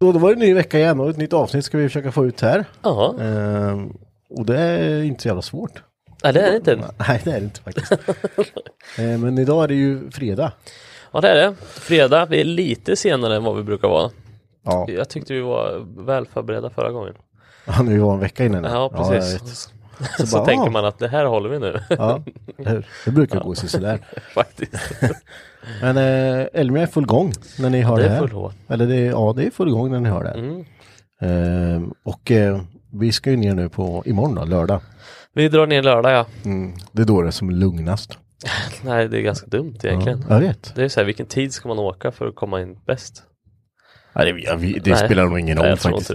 Då, då var det en ny vecka igen och ett nytt avsnitt ska vi försöka få ut här. Ja, Ehm, och det är inte så jävla svårt. ja det är det inte. Nej, det är det inte faktiskt. Ehm, men idag är det ju fredag. Ja det är det. Fredag, vi är lite senare än vad vi brukar vara. Ja, Jag tyckte vi var väl förberedda förra gången. Han nu var en vecka innan. Ja precis. vet. så bara, tänker ah. man att det här håller vi nu. Ja, det brukar gå sådär. Faktiskt. Men eh, Elmia är full gång när ni hör Det det, är här. full. Eller det, är- ja, det är full gång när ni hör det. Mm. Ehm, och eh, vi ska ju ner nu på imorgon då, lördag. Vi drar ner lördag ja. Mm, det är då det är som lugnast. Nej det är ganska dumt egentligen. Ja, jag vet. Det är så här, vilken tid ska man åka för att komma in bäst? Ja, det ja, vi, det Nej. spelar nog ingen Nej, roll faktiskt.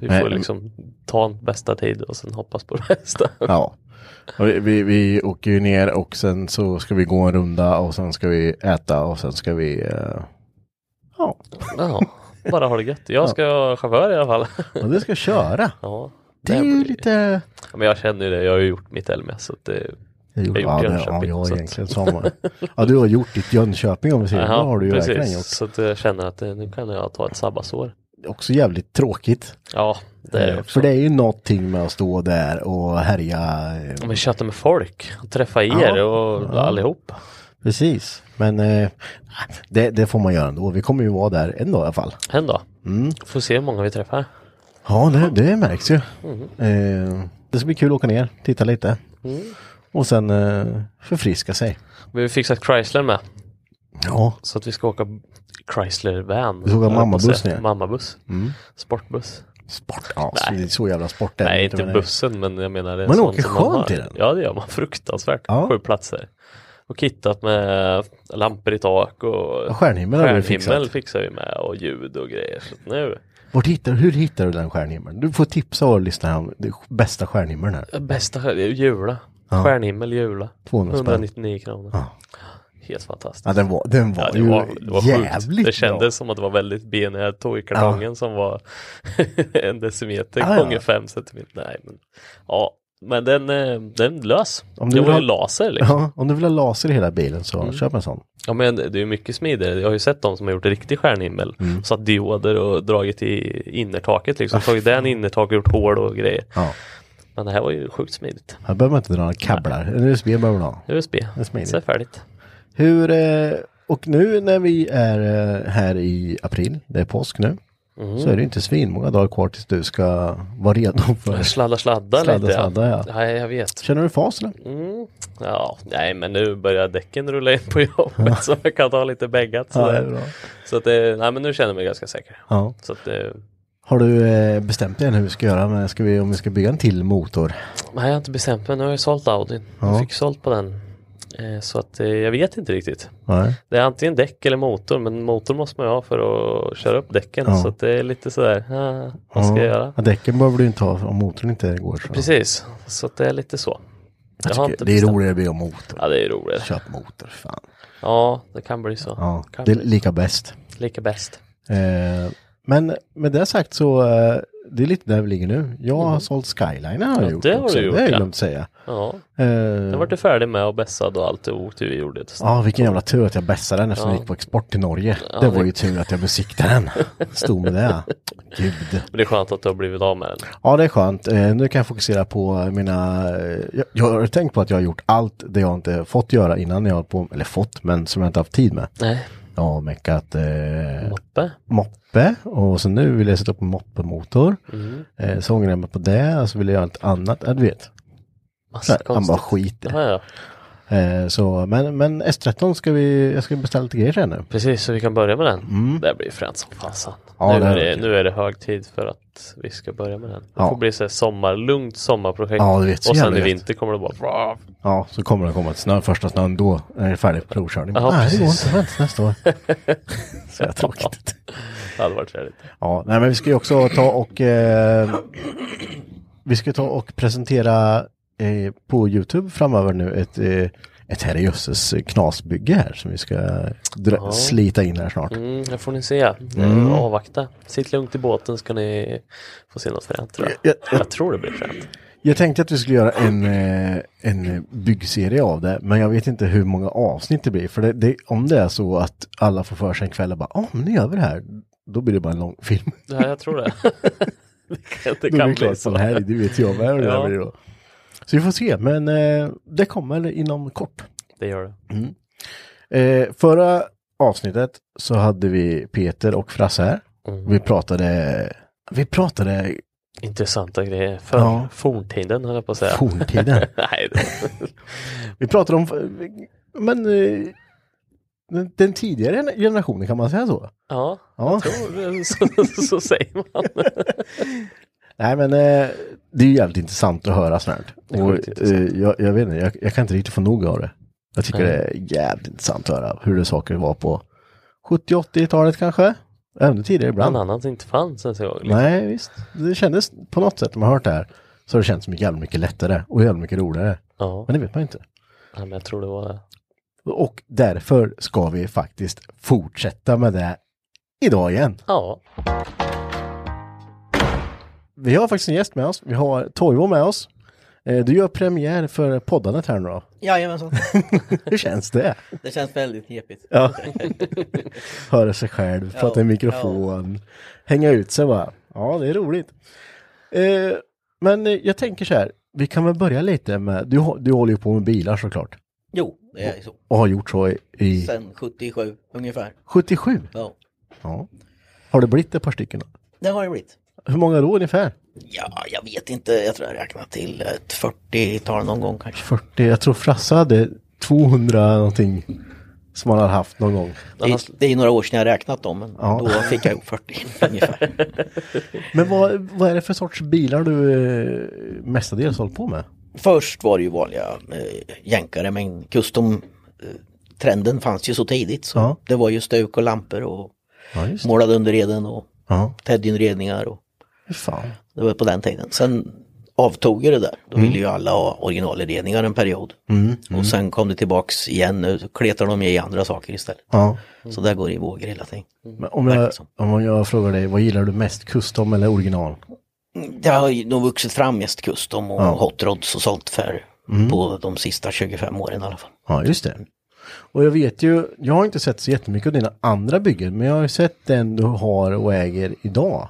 Vi Nej, får men- liksom ta en bästa tid och sen hoppas på det bästa. Ja. Vi, vi, vi åker ju ner och sen så ska vi gå en runda och sen ska vi äta och sen ska vi eh, Ja, Ja, bara ha det gött. Jag ska vara chaufför i alla fall. och det ska köra. Ja, Det är ju lite Ja, Men jag känner ju det, jag har ju gjort mitt Elmia så det Jag gjort, Jag ja, har gjort ja, Jönköping, jag så att- egentligen samma. Ja, du har gjort ditt Jönköping om vi säger. det har du ju verkligen gjort. Så att jag känner att eh, nu kan jag ta ett sabbatsår. Också jävligt tråkigt. Ja, det är det Eh, också. För det är ju någonting med att stå där och härja. eh, Men chatta med folk, träffa er Ja, och ja. allihop. Precis. Men eh, det, det får man göra ändå. Vi kommer ju vara där en dag i alla fall. En dag. Mm. Får se hur många vi träffar. Ja, det, det märks ju. Mm. Det ska bli kul att åka ner, titta lite. Mm. Och sen förfriska sig. Vi har fixat Chrysler med. Ja, Så att vi ska åka Chrysler van. Jag på att mammabuss. Mammabuss. Mm. Sportbuss. sport. Ja, Nej. så jävla sport det Nej, inte, bussen men jag menar det Man åker skönt i den. Ja det gör man fruktansvärt. Ja. Sju platser. Och kittat med lampor i tak och stjärnhimmel du stjärnhimmel fixar vi med och ljud och grejer. Så nu, Vart hittar, hur hittar du den stjärnhimmeln? Du får tipsa våra lyssnare om bästa stjärnhimmeln här. bästa stjärn- Jula. Ja. Stjärnhimmel Jula. 200 spänn. 199 kronor. Ja. Helt fantastiskt. Ja, den var, den var Ja, det var, det var jävligt sjukt. Det kändes bra. som att det var väldigt ben jag tog i kartongen som var en decimeter Ja, ja. gånger fem centimeter. Nej, men ja, men den, eh, den lös. Om du det var ju ha- laser liksom. Ja, om du vill ha laser i hela bilen så Mm. köp en sån. Ja men det det är ju mycket smidigare. Jag har ju sett de som har gjort riktig stjärnhimmel. Mm. Satt dioder och dragit i innertaket liksom. Tagit den innertak och gjort hål och grejer. Ja. Men det här var ju sjukt smidigt. Här behöver man inte dra några kablar. En USB behöver man ha. USB. är smidigt. Så är färdigt. Hur, eh, och nu när vi är eh, här i april, det är påsk nu, Mm. så är det inte svinmånga dagar kvar tills du ska vara redo för... Sladda sladda, Sladda, lite sladda, ja. Nej jag vet. Känner du fas eller? Mm. Ja, nej men nu börjar däcken rulla in på jobbet så jag kan ta lite bäggat. Ja, sådär. bra. så att det, nej men nu känner jag mig ganska säker. Ja. Så att det, Har du eh, bestämt dig än hur vi ska göra? Ska vi, om vi ska bygga en till motor? nej jag har inte bestämt mig. Nu har jag sålt Audin. Ja. Jag fick sålt på den Eh, Så att eh, jag vet inte riktigt. Nej. Det är antingen däck eller motor men motor måste man ju ha för att köra upp däcken. Ja. Så att det är lite sådär, ah, vad ska jag göra? Ja, däcken behöver du inte ha om motorn inte går. Så. Precis, så att det är lite så. Jag inte det är roligare att bygga motor. Ja det är roligt. Köp motor, fan. Ja det kan bli så. Ja, det är lika bäst. Lika bäst. Eh, men med det sagt så, eh, det är lite där vi ligger nu. Jag har sålt Skyline har jag Mm. Ja, gjort det har också. du gjort, det har jag ja. glömt säga. Ja, Eh, jag vart du färdig med och bässad och allt och du gjorde det. Ja, vilken jävla tur att jag bässade den eftersom Ja. jag gick på export till Norge. Ja, det var ju tur att jag besiktade den. Stod med det. Gud. Men det är skönt att du har blivit av med den. Ja, det är skönt. Eh, nu kan jag fokusera på mina... Eh, jag, jag har tänkt på att jag har gjort allt det jag inte fått göra innan jag har på, eller fått, men som jag inte haft tid med. Nej, Jag har meckat eh, moppe. moppe och så nu vill jag sätta upp en moppemotor. Mm. Eh, så ångrar jag mig på det och så vill jag göra ett annat, ja, du vet. Massa Nej, han bara konstigt. skit i. Ja, ja. Eh, så, men, men S13 ska vi, jag ska beställa lite grejer sen nu. Precis, så vi kan börja med den. Det blir fränt som fasen. Ja, nu, är det, nu är det hög tid för att vi ska börja med den. Det Ja. får bli så här sommar, lugnt sommarprojekt. Ja, vet, och sen i vinter kommer det bara... Ja, så kommer det komma ett snö, första snön, då är det färdig provkörning. Ja, Nej, det går inte, vänta nästa år. så jävla tråkigt. Det hade varit trevligt. Ja, nej men vi ska ju också ta och eh, vi ska ta och presentera eh, på Youtube framöver nu ett, eh, ett herrejösses knasbygge här som vi ska Ja. slita in här snart. Mm, det får ni se. Eh, Mm. Avvakta. Sitt lugnt i båten ska ni få se något fränt jag. Jag, jag, tror det blir fränt. jag tänkte att vi skulle göra en, eh, en byggserie av det, men jag vet inte hur många avsnitt det blir. För det, det, om det är så att alla får för sig en kväll och bara, ja men nu gör vi det här. Då blir det bara en lång film. Ja, jag tror det. det kan, det kan bli så. här, det vet jag vad det Ja. blir då. Så vi får se, men eh, det kommer inom kort. Det gör det. Eh, förra avsnittet så hade vi Peter och Frasse här. Mm. Vi pratade, vi pratade Intressanta grejer. För Ja. forntiden höll jag på att säga. forntiden. Nej, vi pratade om, men eh, den, den tidigare generationen kan man säga så? ja, Ja. tror, så, så säger man. Nej men eh, det är ju jävligt intressant att höra är Och, eh, jag, jag vet inte, jag, jag kan inte riktigt få nog av det. Jag tycker Nej. det är jävligt intressant att höra hur det saker var på 70-80-talet kanske. Även tidigare ibland. Bland annat inte fanns ens en gång. Nej visst, det kändes på något sätt när man hört det här. Så har det känts mycket jävligt mycket lättare och jävligt mycket roligare. Ja, Men det vet man inte. ja, men jag tror det var det. Och därför ska vi faktiskt fortsätta med det idag igen. Ja, Vi har faktiskt en gäst med oss. Vi har Toivo med oss. Eh, Du gör premiär för poddandet här nu då. Jajamensan, Hur känns det? det känns väldigt knepigt. Ja. Höra sig själv, prata i Ja, mikrofon, hänga ut sig bara. Ja, det är roligt. Eh, men jag tänker så här, vi kan väl börja lite med, du, du håller ju på med bilar såklart. Jo, det är så. Och har gjort så i, i Sen 77 ungefär. 77. Ja, Ja. Har det blivit ett par stycken? då? det har det blivit. Hur många då ungefär? Ja, jag vet inte, jag tror jag räknar till ett 40-tal någon gång kanske. 40, jag tror Frasse hade 200 någonting som han hade haft någon gång. Det är, det är några år sedan jag räknat dem, men Ja. då fick jag ihop 40 ungefär. Men vad, vad är det för sorts bilar du eh, mestadels håller på med? Först var det ju vanliga eh, jänkare, men custom eh, trenden fanns ju så tidigt. Så Ja. Det var ju stök och lampor och Ja, målade underreden och Ja, Teddy-inredningar och fan. Det var på den tiden. Sen avtog ju det där. Då ville ju alla ha originalinredningar en period. Och sen kom det tillbaks igen. Nu kletar de i andra saker istället. Ja. Så där går det i vågor hela tiden. Men om, jag, om jag frågar dig, vad gillar du mest? Custom eller original? Det har nog vuxit fram mest custom och Ja. Mm. hot rods och sånt för på de sista 25 åren i alla fall. Ja, just det. Och jag vet ju, jag har inte sett så jättemycket av dina andra byggen, men jag har ju sett den du har och äger idag.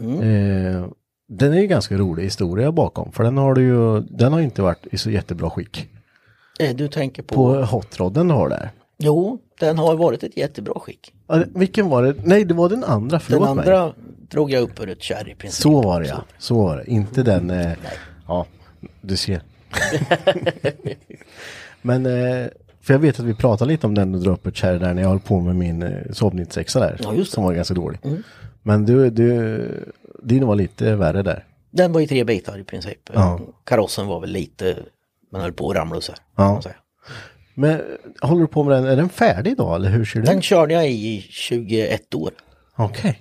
Eh, den är ju ganska rolig historia bakom, för den har du ju, den har inte varit i så jättebra skick. Eh, Du tänker på... På hotrodden du har där. Jo, den har varit ett jättebra skick. Ja, vilken var det? Nej, det var den andra, Den förlåt mig. andra drog jag upp ur ett kärr i princip. Så var det ja, så var det. Inte den, eh, ja, du ser. Men, eh, för jag vet att vi pratade lite om den du drar upp ett kärr där när jag höll på med min eh, 96 där. Ja, just. Som var ganska dålig. Men du, du, din var lite värre där. Den var i tre bitar i princip. Ja. Karossen var väl lite, man höll på att ramla så här. Ja. Men håller du på med den, är den färdig idag eller hur ser det Den körde jag i 21 år Okej.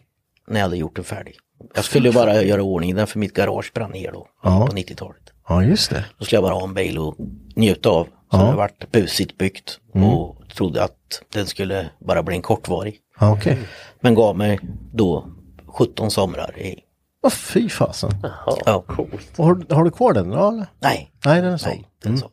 när jag hade gjort den färdig. Jag skulle bara göra ordning den för mitt garage brann ner då Ja. på 90-talet. Ja, just det. Då skulle jag bara ha en bil och njuta av. Så det vart busigt byggt och trodde att den skulle bara bli en kortvarig. Ja, Okej. Men gav mig då 17 somrar i... Åh fy fasen. Ja. Och Har, har du kvar den då eller? Nej, Nej, den är såld. så.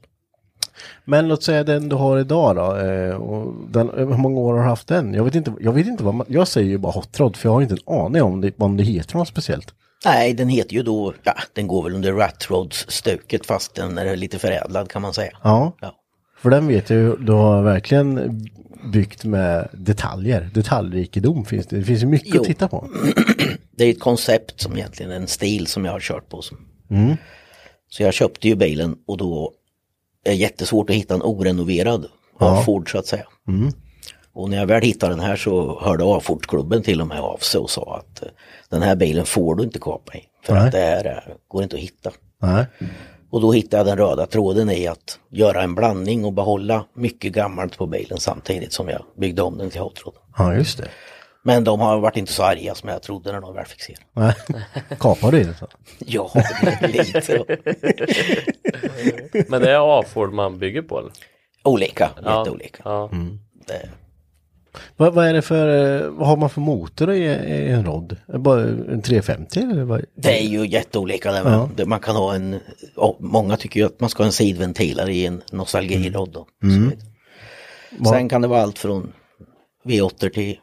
Men låt säga den du har idag då. Eh, och den, hur många år har du haft den? Jag vet inte, jag vet inte vad man, jag säger ju bara hot rod för jag har inte en aning om det, om det heter något speciellt. Nej, den heter ju då, ja, den går väl under Rat Roads-stuket fast den är lite förädlad kan man säga. Ja, Ja. För den vet jag du har verkligen byggt med detaljer. Detaljrikedom finns det. Det finns ju mycket Jo. att titta på. Det är ett koncept som egentligen är en stil som jag har kört på. Som. Så jag köpte ju bilen och då är det jättesvårt att hitta en orenoverad av Ford så att säga. Och när jag väl hittade den här så hörde A-Ford-klubben till och med av sig och sa att eh, den här bilen får du inte kapa i. För Nej. att det här går inte att hitta. Nej. Och då hittade jag den röda tråden i att göra en blandning och behålla mycket gammalt på bilen samtidigt som jag byggde om den till hot rod. Ja, just det. Men de har varit inte så arga som jag trodde när de väl fick se den. Kapar du i det så? Ja, lite. Men det är A-Ford man bygger på eller? Olika, Ja. jätteolika. Ja. Det, Vad, vad är det för, eh, vad har man för motor i, i en rod? Bara en 350 eller vad? det är ju jätteolika. Där, Ja. Man kan ha en, många tycker ju att man ska ha en sidventilare i en nostalgirodd. Mm. Vidare. Sen kan det vara allt från V8 till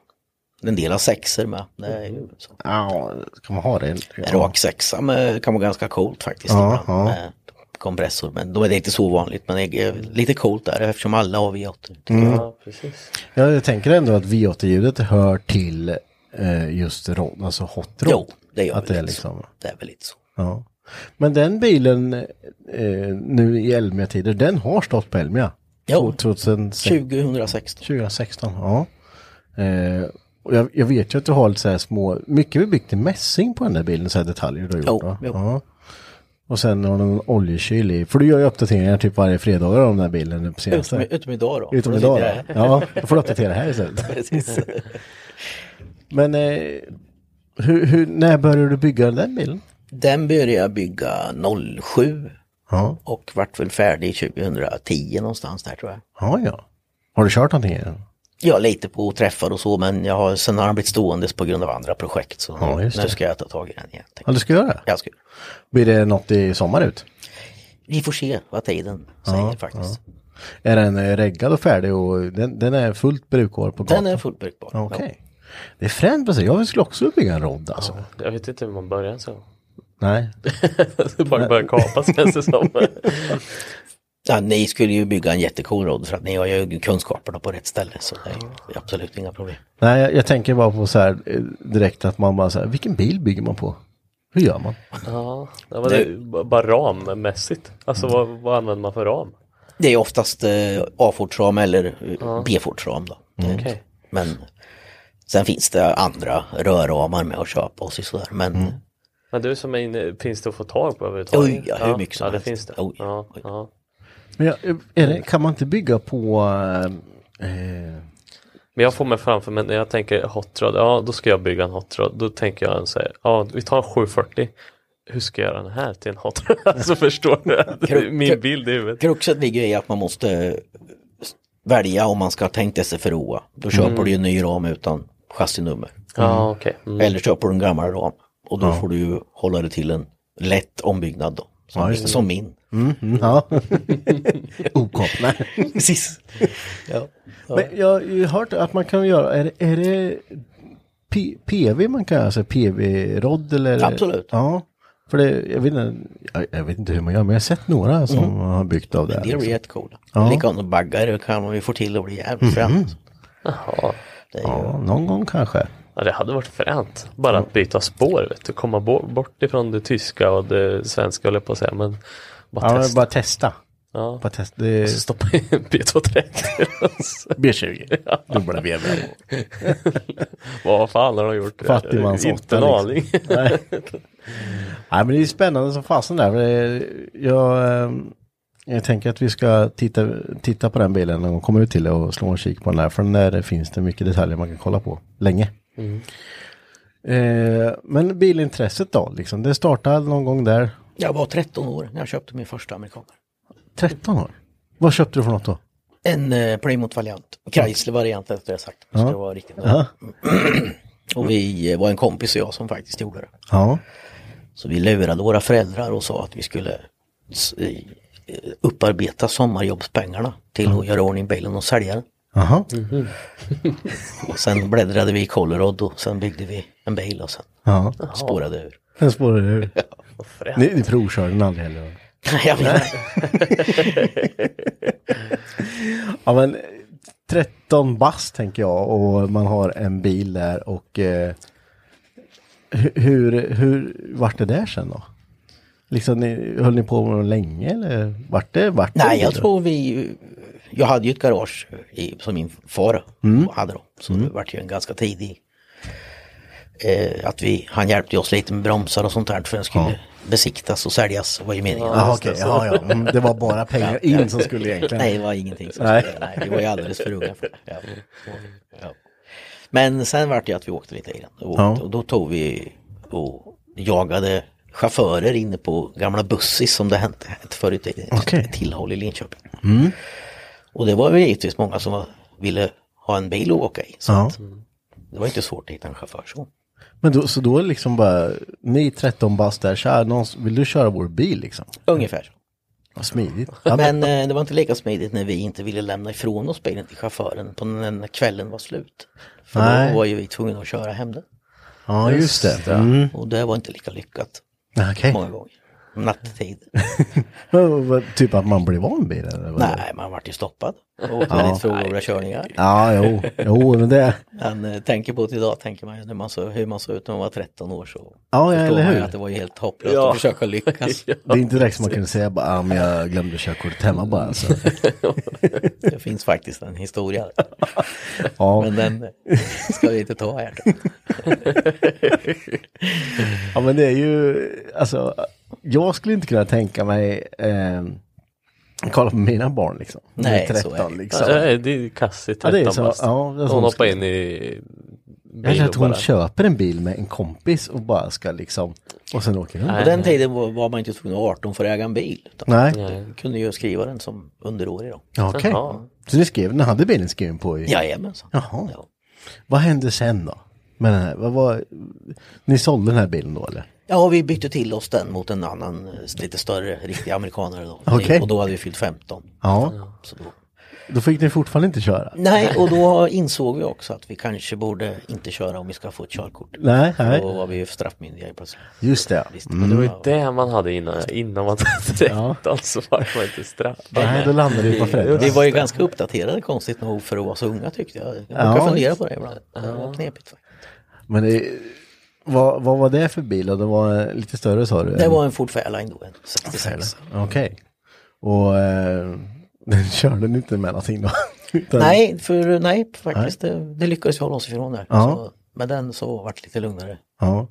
en del av sexor med. Det är ju så. Ja, kan man ha det? Ja. rak sexa med, kan vara ganska coolt faktiskt. Ja, ja. Med kompressor. Men då är det inte så vanligt. Men det är lite coolt där eftersom alla har V8. tycker Mm. jag. ja, precis. Ja, jag tänker ändå att V8-ljudet hör till eh, just rod, alltså hot rod. Jo, det gör Att väl det är lite liksom, så. Det är väl lite så. ja. Men den bilen eh, nu i Elmia-tider, den har stått på Elmia. Jo. 2006, 2016. 2016, ja. Eh, och jag, jag vet ju att du har lite så här små, mycket är byggt i mässing på den där bilen, så här detaljer du har gjort. Jo, va? jo. Ja. Och sen har den en oljekyl i, för du gör ju uppdateringar typ varje fredag om den här bilen på senaste. Utom, utom idag då. Utom Då idag då. Ja, då får du uppdatera här istället. Precis. Men eh, hur, hur, när började du bygga den bilen? Den började jag bygga 07 Ja, och vart väl färdig 2010 någonstans där tror jag. ja. ja. Har du kört någonting i den? Ja, lite på träffar och så men jag har, sen har den blivit ståendes på grund av andra projekt. Så Ja, nu, ska jag ta tag i den igen. Ja, du ska göra det? Jag ska, Blir det något i sommar ut? vi får se vad tiden säger faktiskt. Är den eh, reggad och färdig och den, den är fullt brukbar på gatan? Den är fullt brukbar. Okej. Det är fränt på sig. Jag skulle också bygga en rodd alltså. Jag vet inte hur man börjar så. Nej. Det bara börjar kapas känns det som. Ja, ni skulle ju bygga en jättecool rodd för att ni har ju kunskaperna på rätt ställe. Så det är absolut inga problem. Nej, jag, jag tänker bara på så här eh, direkt att man bara så här, vilken bil bygger man på? Hur gör man? Ja, ja det b- bara rammässigt. Alltså vad, vad använder man för ram? Det är oftast eh, A-fortsram eller eh, B-fortsram då. Det- Okej. Men sen finns det andra rörramar med att köpa och sådär. Men Men du som är inne, finns det att få tag på överhuvudtaget? Oj, ja, hur mycket som Ja, det helst. finns det. Oj, ja, oj. ja. Men jag, är det, kan man inte bygga på eh, eh, Men jag får mig framför mig när jag tänker hot rod, ja då ska jag bygga en hot rod. Då tänker jag en så här, ja vi tar en 740. Hur ska jag göra den här till en hot rod? alltså förstår du? Min bild i huvudet. kruxet ligger i att man måste välja om man ska ha tänkt SFROa. Då köper du ju en ny ram utan chassinummer. Ja okej. Mm. Eller köper du en gammal ram. Och då får du ju hålla det till en lätt ombyggnad då. Som, Ja, just det. som min. mm, ja. OK. Nej. Precis. ja. Men jag har ju hört att man kan göra, är, det- är det P, PV man kan göra, alltså PV-rodd eller? Absolut. Ja. För det, jag vet, inte, jag, jag vet inte hur man gör, men jag har sett några som har byggt av det. här, Det är liksom. jättecoola. Ja. Likadant baggar kan man ju få till att bli jävligt fränt. Jaha. Det är ju, Ja, någon gång kanske. Ja det hade varit fränt. Bara att byta spår vet du. Komma bo- bort ifrån det tyska och det svenska höll jag på att säga. Men bara Ja, testa. bara testa. Ja. Bara testa. Det är Så stoppa in en B230. B20. Dubbla vev. Vad fan har de gjort? Fattigmans Inte en liksom. aning. Nej. Nej men det är spännande som fasen där. det- Jag, ehm, Jag tänker att vi ska titta, titta på den bilen när de kommer ut till det och slå en kik på den där. För där finns det mycket detaljer man kan kolla på länge. Eh, men bilintresset då, liksom, det startade någon gång där. Jag var 13 år när jag köpte min första amerikanare. 13 år. Vad köpte du för något då? En eh, Plymouth Valiant, Chrysler-variant efter jag sagt. Ska det vara riktigt Ja. Och vi eh, var en kompis och jag som faktiskt gjorde det. Ja. Så vi lurade våra föräldrar och sa att vi skulle eh, upparbeta sommarjobbspengarna till att göra ordning bilen och sälja den. Jaha. Och sen bläddrade vi i Colorado och sen byggde vi en bil och sen Ja. spårade ur. Den spårade ur. Ni, ni provkörde den aldrig heller? Nej, jag vet Ja men 13 bast tänker jag och man har en bil där och eh, hu- hur, hur vart det där sen då? Liksom ni, höll ni på med det länge eller vart det? Vart det Nej, jag tror vi... Jag hade ju ett garage i, som min far hade då. Så det vart ju en ganska tidig... Eh, att vi, han hjälpte oss lite med bromsar och sånt där för den skulle besiktas och säljas var ju meningen. Jaha okej, ja, ja. Mm, det var bara pengar in som skulle egentligen. Nej, det var ingenting. Som Nej. nej. nej, vi var ju alldeles för unga för det. Ja. Ja. Men sen vart det att vi åkte lite den. Och, Ja. och då tog vi och jagade chaufförer inne på gamla Bussis som det hette förr i tiden. Okej. Ett tillhåll i Linköping. Och det var ju givetvis många som var, ville ha en bil att åka i. Så Ja. att det var inte svårt att hitta en chaufför så. Men då, så då är liksom bara, ni 13 bast där, tja, någon, vill du köra vår bil liksom? Ungefär. Vad smidigt. Men, eh, det var inte lika smidigt när vi inte ville lämna ifrån oss bilen till chauffören på när kvällen var slut. För Nej. då var ju vi tvungna att köra hem den. ja just det. Mm. Och det var inte lika lyckat Okej. många gånger. Nattetid. Typ att man blir van vid det? eller vad? Nej, man vart ju stoppad. Lite för olovliga körningar. Ja, jo, jo, men det, Men eh, tänker på det idag, tänker man ju när man så, hur man såg ut när man var 13 år så Ja, ja, eller man hur? att det var ju helt hopplöst Ja. att försöka lyckas. det är inte direkt som man kunde säga bara, ah, men jag glömde körkortet hemma bara. Alltså. Det finns faktiskt en historia. Ja, Men den ska vi inte ta här. ja, men det är ju, alltså, jag skulle inte kunna tänka mig eh, kolla på mina barn liksom. Nej, så är 13 det. liksom. Ja, det är kassigt. Ja, det är 13 så, ja, det är så Hon hon hoppar ska- in i bil Eller att hon bara... köper en bil med en kompis och bara ska liksom, och sen åker runt. På den tiden var man inte tvungen att vara 18 för att äga en bil. Utan Nej, man kunde ju skriva den som underårig då. ja, okej. Jaha. Så ni skrev, ni hade bilen skriven på i... Jajamensan. Jaha. Ja. Vad hände sen då? Med den här, vad var, ni sålde den här bilen då eller? Ja, vi bytte till oss den mot en annan eh, lite större riktig amerikanare då. Okej. Och då hade vi fyllt 15. Ja. Så då... Då fick ni fortfarande inte köra? Nej, och då insåg vi också att vi kanske borde inte köra om vi ska få ett körkort. Nej, nej. Då var vi ju straffmyndiga helt plötsligt. Just det. Visst, Mm. men Det var ju det man hade innan, innan man var 13 så var man inte straffad. Nej, då landade det på föräldrarna. Vi var ju ganska uppdaterade konstigt nog för att vara så unga tyckte jag. Jag brukar Ja. fundera på det ibland. Det var knepigt. faktiskt. Men det, vad, vad var det för bil? Det var eh, lite större sa du? Det var en Ford Fairline då, en 66. Okej. Och eh, den körde ni inte med någonting då? Utan- Nej, för nej faktiskt. Det, det lyckades vi hålla oss ifrån där. Ja. Så, med den så vart det lite lugnare. Ja.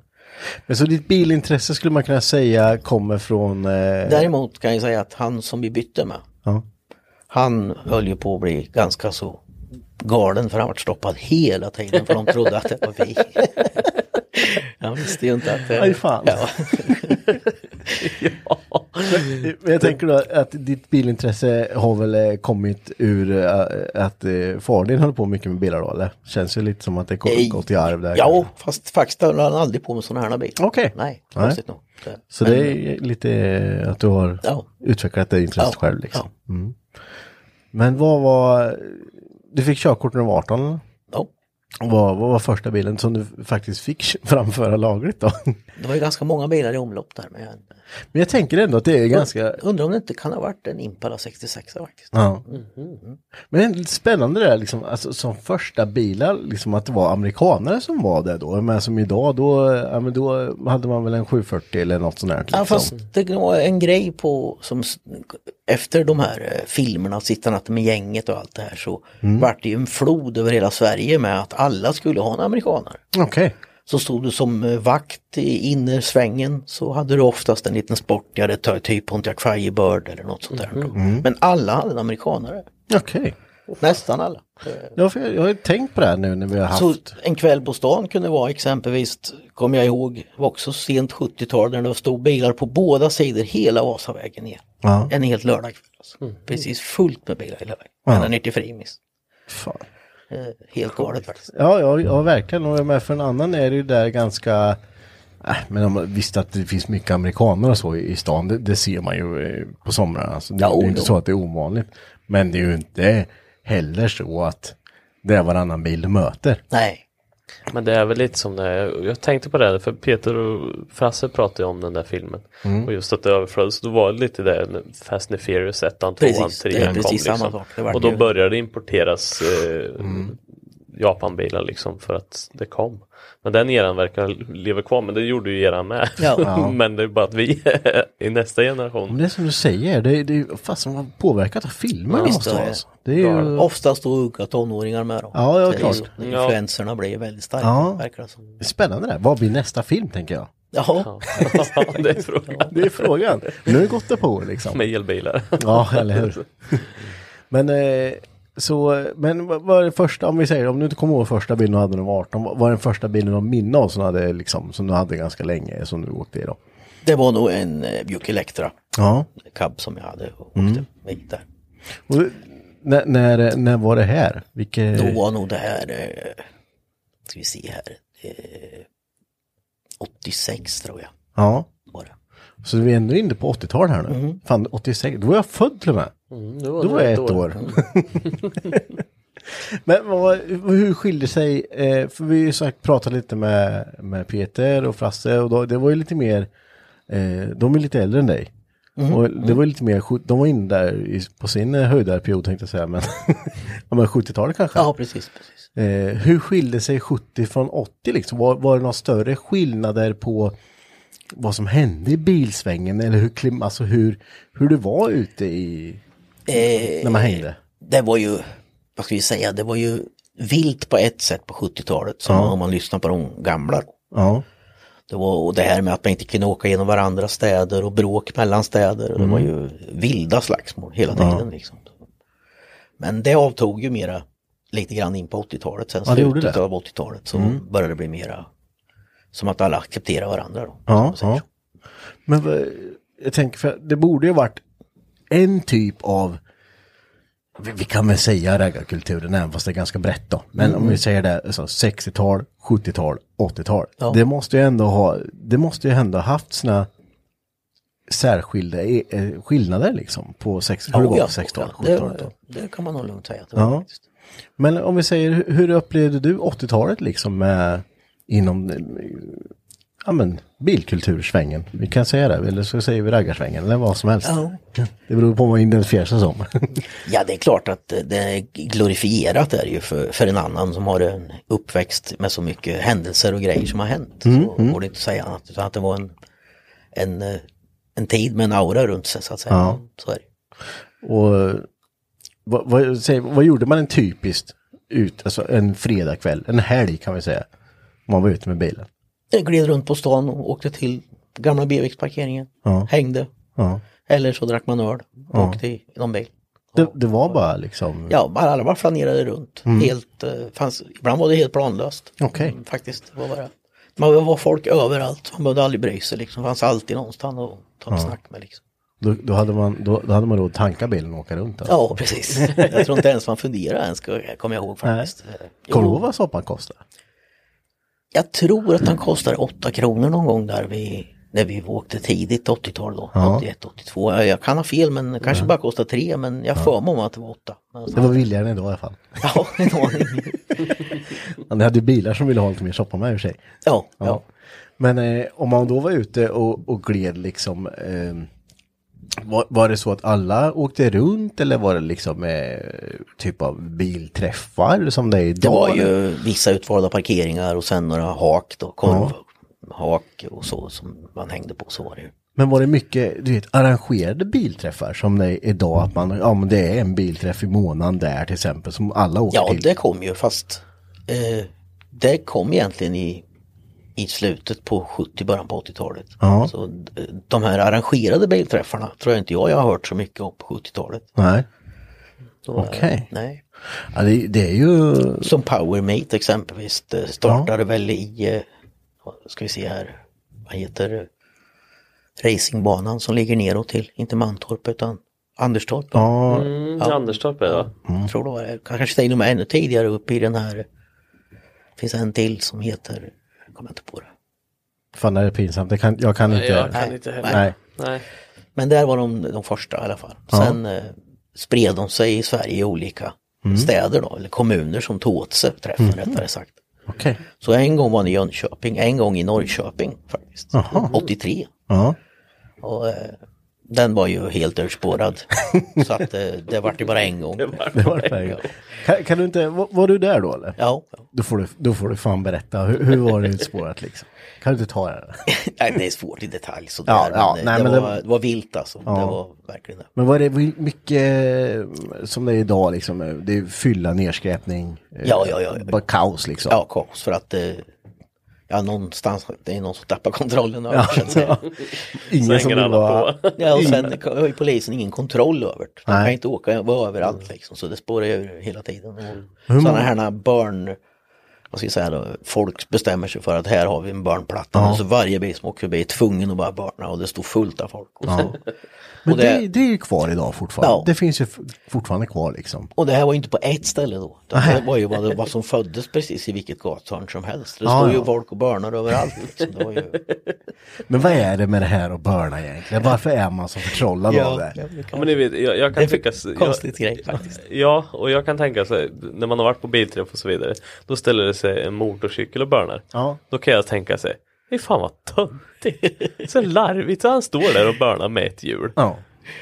Men så ditt bilintresse skulle man kunna säga kommer från... Eh, Däremot kan jag säga att han som vi bytte med, ja. han höll ju på att bli ganska så galen för han vart stoppad hela tiden för de trodde att det var vi. Han visste ju inte att det... Aj, fan. Ja. Men jag tänker då att ditt bilintresse har väl kommit ur eh, att eh, far din höll på mycket med bilar då eller? Känns ju lite som att det gått i arv där. Ja, fast faktiskt höll han aldrig på med sådana här bilar. Okej. Nej, Nej. konstigt nog. Så men- det är lite eh, att du har Ja. utvecklat det intresset Ja, själv liksom. Mm. Men vad var, du fick körkort när du var 18 eller? Ja, vad, vad var första bilen som du faktiskt fick framföra lagligt då? det var ju ganska många bilar i omlopp där. Men men jag tänker ändå att det är ganska, undrar om det inte kan ha varit en Impala 66 faktiskt. ja. Men det är lite spännande det där liksom, alltså som första bilar, liksom att det var amerikanare som var det då. Men som idag, då, ja, men då hade man väl en 740 eller något sånt där. Liksom. Ja, fast det var en grej på som efter de här eh, filmerna, Sitta natten med gänget och allt det här så vart det ju en flod över hela Sverige med att alla skulle ha en amerikanare. Okej. Så stod du som eh, vakt i innersvängen så hade du oftast en liten sportigare ty- typ Pontiac Firebird eller något sånt där. Men alla hade en amerikanare. Okej. Nästan alla. Ja, jag, har ju tänkt på det här nu när vi har haft. Så en kväll på stan kunde vara exempelvis, kommer jag ihåg, var också sent 70-tal när det stod bilar på båda sidor hela Vasavägen ner. Ja. En helt lördagkväll. Alltså. Precis fullt med bilar hela vägen. Ända ner till Frimis. Fan. Eh, helt galet faktiskt. Ja, ja, ja, verkligen. Och med för en annan är det ju där ganska... Äh, men om man visste att det finns mycket amerikaner och så i, i stan, det, det ser man ju eh, på somrarna. Alltså, det, Ja, det är inte så att det är ovanligt. Men det är ju inte heller så att det är varannan bil du möter. Nej, Men det är väl lite som det är. Jag tänkte på det, för Peter och Frasse pratade om den där filmen. Mm. Och just att det överflöddes, då var det lite det Fast and Furious 1, 2, Precis, 3 det är kom. Liksom. Och då började det importeras eh, Mm. Japanbilar liksom för att det kom. Men den eran verkar leva kvar, men det gjorde ju eran med. Ja. men det är bara att vi i nästa Men generation. det är som du säger, det, det är fast man påverkat av måste är vara. det. Alltså. Det är ju... oftast då unga tonåringar med dem. Ja, ja, är klart. så. Ja. Influenserna blir väldigt starka, Ja. verkar det som. Spännande det. Vad blir nästa film tänker jag? Ja, det är frågan. Det är frågan. Nu har det gått ett par år liksom. Med elbilar. Ja, eller hur. Men, eh, så, men vad är det första, om vi säger, om du inte kommer ihåg första bilen du hade när du var 18, vad var den första bilen du minne av som, hade, liksom, som du hade ganska länge, som du åkte i då? det var nog en eh, Buick Electra. Ja. Cab som jag hade och åkte Mm. med där. Och, du- när, när, när var det här? Vilket... Då var nog det här, eh, ska vi se här, eh, 86 tror jag. Ja. Var. Så vi är ändå inne på 80-tal här nu. Fan, 86, då var jag född till och med. Mm, Då var jag ett år. Men vad, hur skiljer sig, eh, för vi sagt pratat lite med, med Peter och Frasse och då, det var ju lite mer, eh, de är lite äldre än dig. Och det var ju lite mer, de var inne där i, på sin eh, höjdarperiod tänkte jag säga, men, ja, men 70-talet kanske. Ja, precis, precis. Eh, hur skilde sig 70 från 80 liksom? Var, var det några större skillnader på vad som hände i bilsvängen eller hur, klim, alltså hur, hur det var ute i, Eh, när man hängde? det var ju, vad ska vi säga, det var ju vilt på ett sätt på 70-talet, som om man lyssnar på de gamla. Ja. Det var och det här med att man inte kunde åka genom varandra städer och bråk mellan städer. Och Det var ju vilda slagsmål hela tiden. Liksom. Men det avtog ju mera lite grann in på 80-talet. Sen Ja, slutet av 80-talet så började det bli mera som att alla accepterar varandra. Då, Ja, ja. Men vad- jag tänker för det borde ju varit en typ av vi, kan väl säga raggarkulturen även fast det är ganska brett då. Men om vi säger det, alltså 60-tal, 70-tal, 80-tal. Ja. Det måste ju ändå ha, det måste ju ändå haft sina särskilda eh, skillnader liksom på 60 hur det var ja, på 60-talet, det, 70-talet. då. det kan man nog lugnt säga. det Ja. faktiskt. Men om vi säger, hur upplevde du 80-talet liksom med, inom, eh, ja men, bilkultursvängen? Vi kan säga det, eller så säger vi raggarsvängen, eller vad som helst. Ja. Det beror på vad man identifierar sig som. Ja, det är klart att det är glorifierat är ju för, för en annan som har en uppväxt med så mycket händelser och grejer som har hänt. Mm, så går det inte att säga annat, utan att det var en, en, eh, en tid med en aura runt sig så att säga. Ja. Så är det. Och vad, vad, vad gjorde man en typiskt ut, alltså en fredagkväll, en helg kan vi säga. Man var ute med bilen. Jag gled runt på stan och åkte till gamla Beviksparkeringen. Ja. Hängde. Ja. Eller så drack man öl och åkte i någon bil. Det, det var bara liksom, Ja, bara, alla bara flanerade runt. Helt, eh, fanns, ibland var det helt planlöst. Okej. Mm, Faktiskt, var bara. Man var folk överallt, man behövde aldrig bry sig liksom. fanns alltid någonstans att ta ett snack med liksom. då, då, hade man, då, då hade man råd att tanka bilen och åka runt. Alltså. Ja, precis. Jag tror inte ens man funderar ens, kommer jag ihåg faktiskt. Kommer du ihåg vad soppan kostade? Jag tror att den kostade 8 kronor någon gång där vi, när vi åkte tidigt 80-tal då, 81, 82. Jag, kan ha fel men det kanske bara kostade 3 men jag får mig om att det var 8. Det var billigare än idag i alla fall. Ja, en aning. Det hade ju bilar som ville ha lite mer soppa med i och för sig. Ja, ja. Men eh, om man då var ute och, och gled liksom, eh, var, var det så att alla åkte runt eller var det liksom eh, typ av bilträffar som det är idag? Det var ju vissa utvalda parkeringar och sen några hak då, korvhak och så som man hängde på så var det ju. Men var det mycket, du vet, arrangerade bilträffar som det är idag att man, ja men det är en bilträff i månaden där till exempel som alla åker Ja, till? det kom ju fast eh, det kom egentligen i i slutet på 70, början på 80-talet. Ja. Så d- de här arrangerade bilträffarna tror jag inte jag, jag har hört så mycket om på 70-talet. Nej. Eh, Okej. Nej. Ja, det, det är ju... Som Powermate exempelvis, det startade väl i, eh, ska vi se här, vad heter det? Racingbanan som ligger neråt till, inte Mantorp utan Anderstorp. Ja, Mm, Anderstorp är det va? Jag tror det var det. Kanske steg de ännu tidigare upp i den här. Det finns en till som heter, kommer inte på det. fan är det pinsamt. Det kan, jag kan inte... Jag kan Nej, inte heller. Nej. Nej. Men där var de de första i alla fall. Sen eh, spred de sig i Sverige i olika städer då, eller kommuner som tog åt sig träffen rättare sagt. Okej. Så en gång var det i Jönköping, en gång i Norrköping faktiskt. Jaha. 83. Ja. Och eh, den var ju helt urspårad. så att eh, det vart ju bara en gång. Det var det. här. Kan, kan du inte... Var, var du där då eller? Ja, Då får du, då får du fan berätta. Hur, hur var det utspårat liksom? Kan du inte ta det? Nej, det är svårt i detalj sådär. Ja, ja, men, nej, det, men var, det- det... var vilt alltså. Ja. Det var verkligen det. Men var det mycket eh, som det är idag liksom? Det är fylla, nedskräpning, eh, Ja, ja, ja, ja. bara kaos liksom. Ja, kaos för att eh, ja, någonstans, det är någon som tappar kontrollen över Ja, så att säga. Ingen som vill vara... på. Ja, och sen har ju polisen ingen kontroll över det. De kan inte åka vara överallt liksom, så det spårar ju hela tiden. Hur Sådana här barn, vad ska jag säga då, folk bestämmer sig för att här har vi en barnplatta. Och så varje bil som åker förbi är tvungen att bara barna och det står fullt av folk. Och, så. Men det, det- det är ju kvar idag fortfarande. Ja. Det finns ju fortfarande kvar liksom. och det här var ju inte på ett ställe då. Det var ju vad, vad som föddes precis i vilket gathörn som helst. Det Ja, står ju ja. folk och barnar överallt. Liksom. Det var ju... Men vad är det med det här att börna egentligen? Varför är man så förtrollad av det? Ja, men ni vet, jag, jag Det kan är tycka... för jag- konstigt grej faktiskt. Ja, och jag kan tänka så här, när man har varit på bilträff och så vidare, då ställer det sig en motorcykel och burnar. Ja. Då kan jag tänka sig, fy fan vad töntigt. Så larvigt, så han står där och burnar med ett hjul. Ja.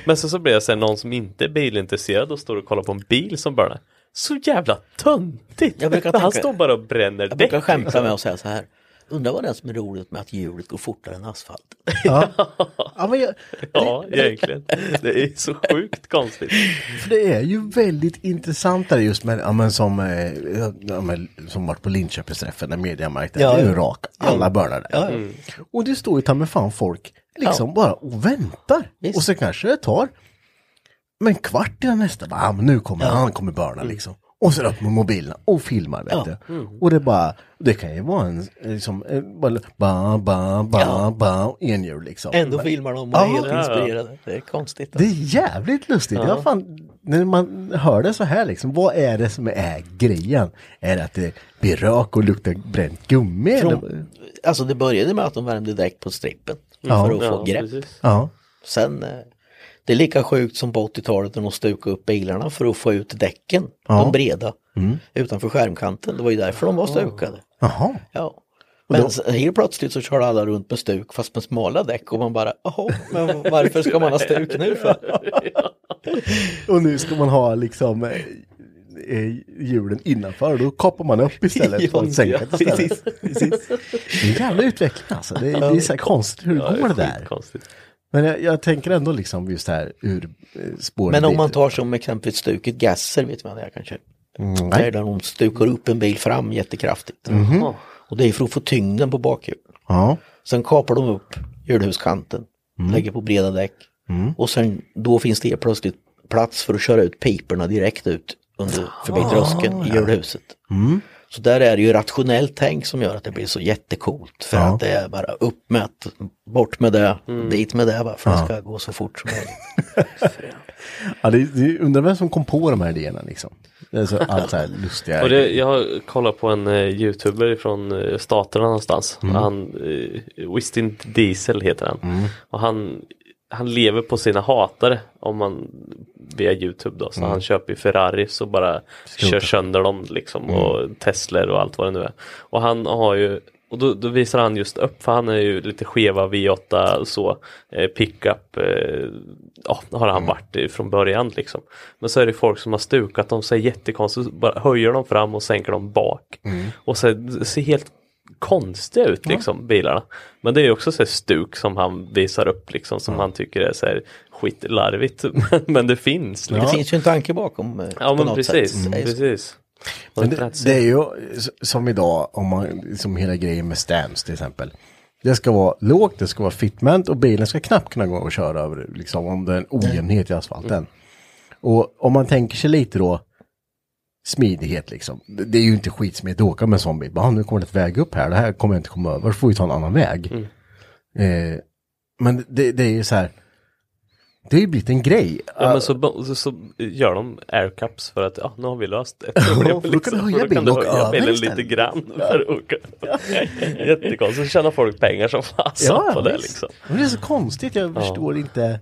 Men så, så blir jag sen någon som inte är bilintresserad och står och kollar på en bil som burnar. Så jävla töntigt! Jag brukar han tänka- står bara och bränner Jag däck. brukar skämta med att säga så här. Undrar vad det är som är roligt med att hjulet går fortare än asfalt. Ja. ja, men jag, Ja, egentligen. Det är så sjukt konstigt. för det är ju väldigt intressant där just med, ja men som, eh, ja, men, som varit på Linköpingsträffen, där mediamarknaden, Ja, det är ju ja. rak, alla börnar där. Ja, ja. Mm. Och det står ju ta med fan folk liksom bara och väntar. Visst. Och så kanske det tar men kvart innan nästa, bara, ah, men nu kommer han, kommer börna liksom. Och så upp med mobilerna och filmar vet Ja. du. Och det bara, det kan ju vara en, liksom, en, bara, ba, ba, ba, Ja. ba, enhjul liksom. Ändå Men- filmar de och är Ja. helt inspirerade. Det är konstigt. Det är jävligt lustigt. Ja. fan, när man hör det så här liksom, vad är det som är grejen? Är det att det blir rök och luktar bränt gummi? eller? Från, alltså det började med att de värmde däck på strippen Ja. för att Ja, få grepp. Sen, eh, det är lika sjukt som på 80-talet när de stukade upp bilarna för att få ut däcken, Ja. de breda, utanför skärmkanten. Det var ju därför de var stukade. Jaha. Ja. Men helt plötsligt så körde alla runt med stuk fast med smala däck och man bara, jaha, men varför ska man ha stuk nu för? Och nu ska man ha liksom eh, eh, hjulen innanför då kapar man upp istället för att sänka det istället. precis, precis. Det är en jävla utveckling alltså. Det, är- det är så här konstigt hur det Ja, går det där. skitkonstigt. Men jag, jag tänker ändå liksom just det här ur eh, spåren. Men om man tar som exempelvis stuket gasser, vet man det kanske? Mm, är där de stukar upp en bil fram jättekraftigt. Mhm. Och det är för att få tyngden på bakhjulet. Ja. Sen kapar de upp hjulhuskanten, Mm. lägger på breda däck. Och sen då finns det plötsligt plats för att köra ut piporna direkt ut under, förbi Ah, tröskeln i hjulhuset. Mm. Så där är det ju rationellt tänk som gör att det blir så jättecoolt. För Ja. att det är bara upp med att, bort med det, dit med det bara för att det ska gå så fort som möjligt. Ja, det, det, undrar vem som kom på de här idéerna liksom. Det är så, allt så här lustiga. Och det, jag har kollat på en eh, youtuber från eh, staterna någonstans. Mm. Han, uh, Wistin Diesel heter han. Och han, han lever på sina hatare om man via Youtube då. Så han köper ju Ferraris och bara kör sönder dem liksom. Och Teslor och allt vad det nu är. Och han har ju och då, då visar han just upp, för han är ju lite skeva V8 och så, eh, pickup, eh, ja, har han varit eh, från början liksom. Men så är det folk som har stukat dem sig jättekonstigt, bara höjer dem fram och sänker dem bak. Och så ser helt konstiga ut liksom, bilarna. Men det är ju också så här stuk som han visar upp liksom, som han tycker är så här skitlarvigt. Men det finns. Det Liksom. finns ju en tanke bakom. eh, Ja på men något precis. Det så. precis. Men det, det är ju som idag, om man, som hela grejen med stance till exempel. Det ska vara lågt, det ska vara fitment och bilen ska knappt kunna gå och köra över liksom, om det är en ojämnhet i asfalten. Och om man tänker sig lite då smidighet liksom. Det är ju inte skitsmidigt att åka med en sån bil. Bara, "Ah, nu kommer det ett väg upp här, det här kommer jag inte komma över, då får vi ta en annan väg. Eh, men det, det är ju så här, det har ju blivit en grej. Ja men så, så, så gör de aircaps för att ja, nu har vi löst ett problem. då kan du höja då kan bilen och höja över bilen lite grann. För åka. Jättekonstigt, så tjänar folk pengar som fasen på det visst. liksom. Men det är så konstigt, jag förstår inte.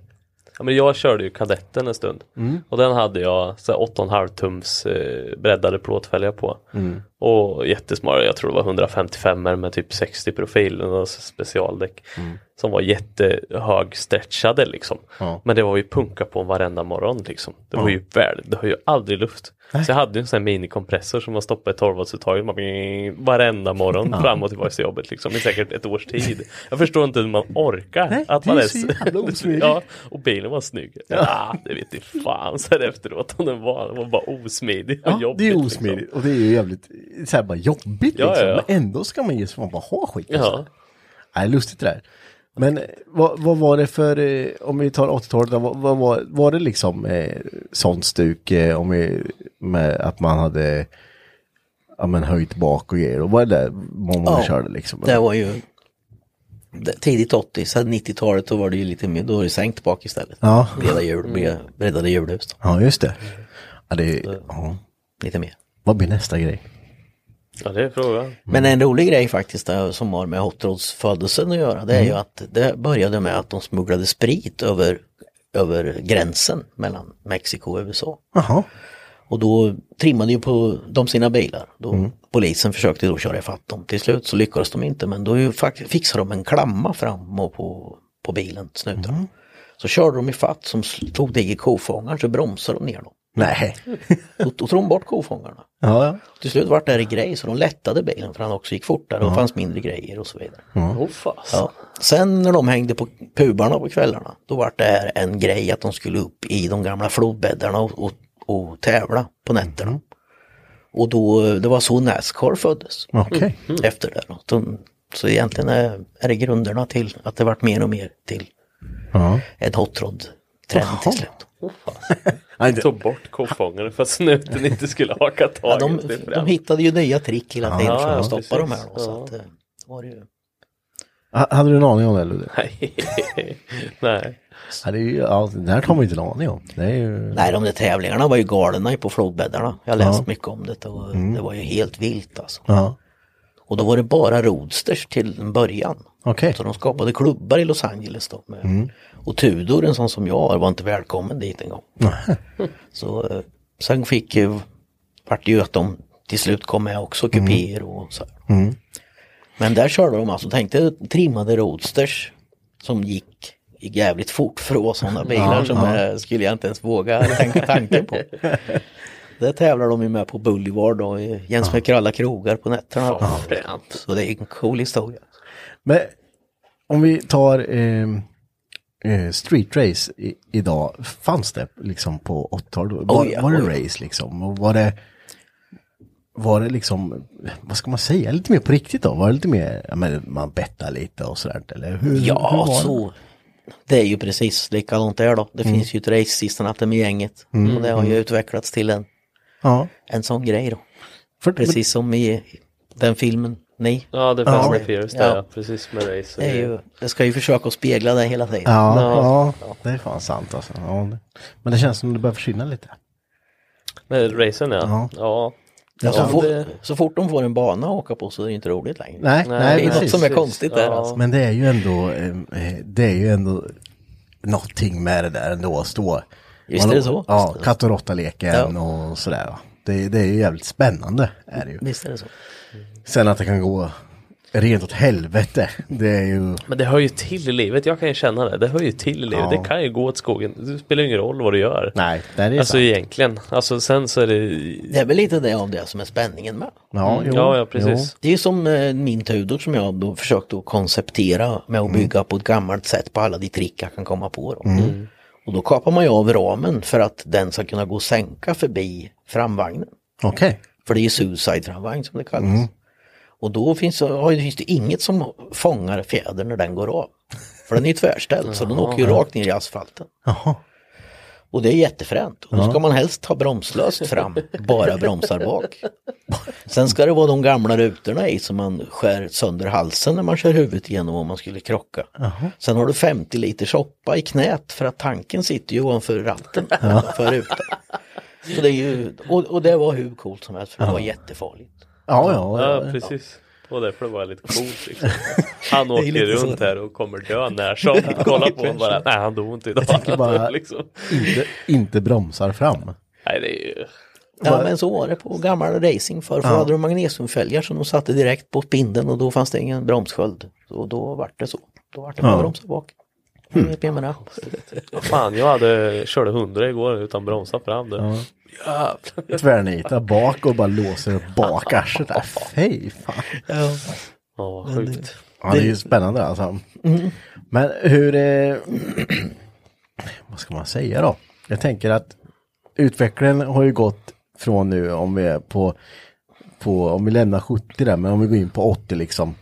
Ja, men jag körde ju kadetten en stund. Mm. Och den hade jag så här 8,5 tums eh, breddade plåtfälgar på. Mm. Och jättesmart, jag tror det var 155 med typ 60 profil, och specialdäck. Mm. Som var jättehög stretchade liksom. Ja. Men det var ju punka på varenda morgon liksom. Det var ju väl, det har ju aldrig luft. Så jag hade ju en sån här minikompressor som var stoppad i 12-voltsuttaget varenda morgon fram och tillbaka till jobbet liksom i säkert ett års tid. Jag förstår inte hur man orkar. Nej, att man är så jävla ja, och bilen var snygg. Ja, det vet inte fan så här efteråt om den var. Den var bara osmidig och Ja, jobbigt. det är liksom. osmidigt och det är ju jävligt så här, bara jobbigt Ja, liksom. ja, ja. Men ändå ska man ge sig fan bara ha skit. Ja. Alltså. Nej, lustigt det där. Men eh, vad, vad var det för, eh, om vi tar 80-talet, då, vad, vad var, var det liksom eh, sånt stuk eh, om vi, med att man hade ja, men höjt bak och grejer? Och var det där många Ja, körde liksom? Det var ju tidigt 80, sen 90-talet då var det ju lite mer, då var det sänkt bak istället. Ja. Breda hjul, bre- breddade hjulhus. Ja, just det. Ja, det ja. Lite mer. Vad blir nästa grej? Ja, det är frågan. Men en rolig grej faktiskt där, som har med Hot Rods födelsen att göra, det är ju att det började med att de smugglade sprit över, över gränsen mellan Mexiko och USA. Jaha. Och då trimmade ju på de sina bilar. Då Polisen försökte då köra ifatt dem. Till slut så lyckades de inte men då fixade de en klamma fram och på, på bilen, snuten. Så körde de ifatt som tog det i kofångaren så bromsade de ner dem. Nej. Då, då tog de bort kofångarna. Ja, ja. Till slut vart det här grej så de lättade bilen för han också gick fortare och fanns mindre grejer och så vidare. Åh fas. Ja. Sen när de hängde på pubarna på kvällarna då var det här en grej att de skulle upp i de gamla flodbäddarna och, och, och tävla på nätterna. Och då, det var så Nascar föddes Okej. efter det. då. De, så egentligen är, är det grunderna till att det vart mer och mer till Ja. en hot rod trend till slut. Nej, det- Tog bort kofångaren för att snuten inte skulle haka tag Ja, de, de hittade ju nya trick hela tiden Ja, för att stoppa de här. Då, så att, eh, var det ju... Ha- Hade du en aning om det? Ludde? Nej. Nej. Ja, det, är ju, ja, det här tar man inte en aning om. Det är ju... Nej, de där tävlingarna var ju galna på flodbäddarna. Jag har läst Ja. Mm. mycket om det och det var ju helt vilt alltså. Ja. Och då var det bara roadsters till en början. Okej. Så de skapade klubbar i Los Angeles då. Mm. Och Tudor, en sån som jag var inte välkommen dit en gång. så eh, sen fick ju, vart ju att de till slut kom med också kupéer och så här. Mm. Men där körde de alltså, tänkte trimmade roadsters som gick jävligt fort för att vara sådana bilar som eh, skulle jag inte ens våga tänka tanken på. Där tävlar de ju med på Boulevard och jämsmäcker alla krogar på nätterna. Så det är en cool historia. Men om vi tar eh, eh, street race i, idag, fanns det liksom på 80-talet? Var, Oh ja, var det oh ja. race liksom? Och var det, var det liksom, vad ska man säga, lite mer på riktigt då? Var det lite mer, ja, men man bettar lite och sådär? Eller hur, hur Ja, var det? så. Det är ju precis likadant där då. Det Mm. finns ju ett race sista natten med gänget. Och det har ju utvecklats till en, Ja. en sån grej då. För, Precis som i den filmen, ni. Ja, det fanns med Furious där Ja. ja. Precis med race. Det, är ju, det ska ju försöka att spegla det hela tiden. Ja, ja, det är fan sant alltså. Ja, det- men det känns som det börjar försvinna lite. Med racen ja. Ja. Ja. Ja, så, Ja, fort, det- så fort de får en bana att åka på så är det inte roligt längre. Nej, Nej, nej, det är något precis. som är precis. konstigt där Ja. alltså. Men det är ju ändå, eh, det är ju ändå någonting med det där ändå att stå. Visst är det så. Ja, Visst är det. katt och råtta-leken och sådär. Det, det är ju jävligt spännande. Är det ju. Visst är det så. Sen att det kan gå rent åt helvete. Det är ju... Men det hör ju till i livet, jag kan ju känna det. Det hör ju till i livet. Ja. Det kan ju gå åt skogen. Det spelar ingen roll vad du gör. Nej, det är Alltså sant. egentligen. Alltså sen så är det... Det är väl lite det av det som är spänningen med. Ja, jo, Ja, ja precis. Det är ju som eh, min Tudor som jag då försökte att konceptera med att bygga på ett gammalt sätt på alla de trick jag kan komma på. Då. Och då kapar man ju av ramen för att den ska kunna gå och sänka förbi framvagnen. Okej. För det är ju suicide tramvagn som det kallas. Och då finns, det- finns det inget som fångar fjädern när den går av. För den är ju tvärställd så den åker ju rakt ner i asfalten. Jaha. Och det är jättefränt. Och då ska man helst ha bromslöst fram, bara bromsar bak. Sen ska det vara de gamla rutorna i som man skär sönder halsen när man kör huvudet igenom om man skulle krocka. Sen har du 50 liter soppa i knät för att tanken sitter ju ovanför ratten för rutan. Så det är ju, och, och det var hur coolt som helst för det var jättefarligt. Ja, ja. Ja, precis. Och därför var det lite coolt liksom. Han åker runt så. här och kommer dö när som. Kolla på honom bara, nej han dog inte idag. tänker bara- liksom. Inte, inte bromsar fram. Nej det är ju, Ja men så var det på gammal racing för För hade de magnesiumfälgar som de satte direkt på spindeln och då fanns det ingen bromssköld. Och då vart det så. Då vart det bara bromsar bak. Det. fan jag hade, körde 100 igår utan bromsa fram det. Tvärnita bak och bara låser upp bakarslet där. Fy fan. Ja. Ja, vad sjukt. Ja, det är ju spännande alltså. Men hur, eh, vad ska man säga då? Jag tänker att utvecklingen har ju gått från nu om vi är på, på om vi lämnar 70 där, men om vi går in på 80 liksom.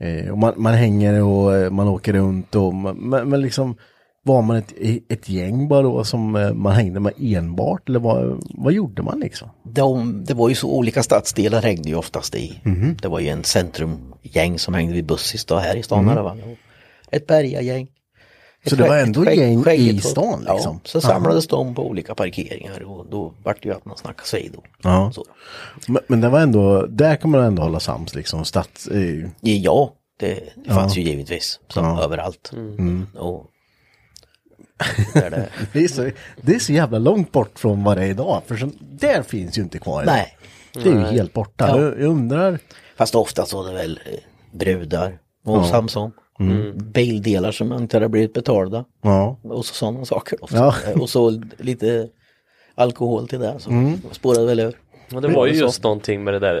Eh, och man, man hänger och eh, man åker runt och man, men, men liksom var man ett, ett gäng bara då som eh, man hängde med enbart eller vad, vad gjorde man liksom? De, det var ju så olika stadsdelar hängde ju oftast i. Mhm. Det var ju en centrumgäng som hängde vid Bussis då här i stan. Mm. Va? Och Ett bergagäng. Så det var ändå skägg- gäng i stan, liksom? Ja, så samlades de på olika parkeringar och då vart det ju att man snackade sig då. Ja. Så. Men, men det var ändå, där kan man ändå hålla sams liksom, stads... Eh, Ja, det, det fanns ju givetvis som Ja. överallt. Och där det, Det är, så, det är så jävla långt bort från vad det är idag. För så, där finns ju inte kvar. idag. nej, Det är ju helt borta. Ja. Jag, jag undrar. fast ofta så är det väl eh, brudar och Samson. Bildelar som inte hade blivit betalda. Ja. Och så sådana saker. Också. Ja. Och så lite alkohol till det. Så spårade väl över. Men det var ju just någonting med det där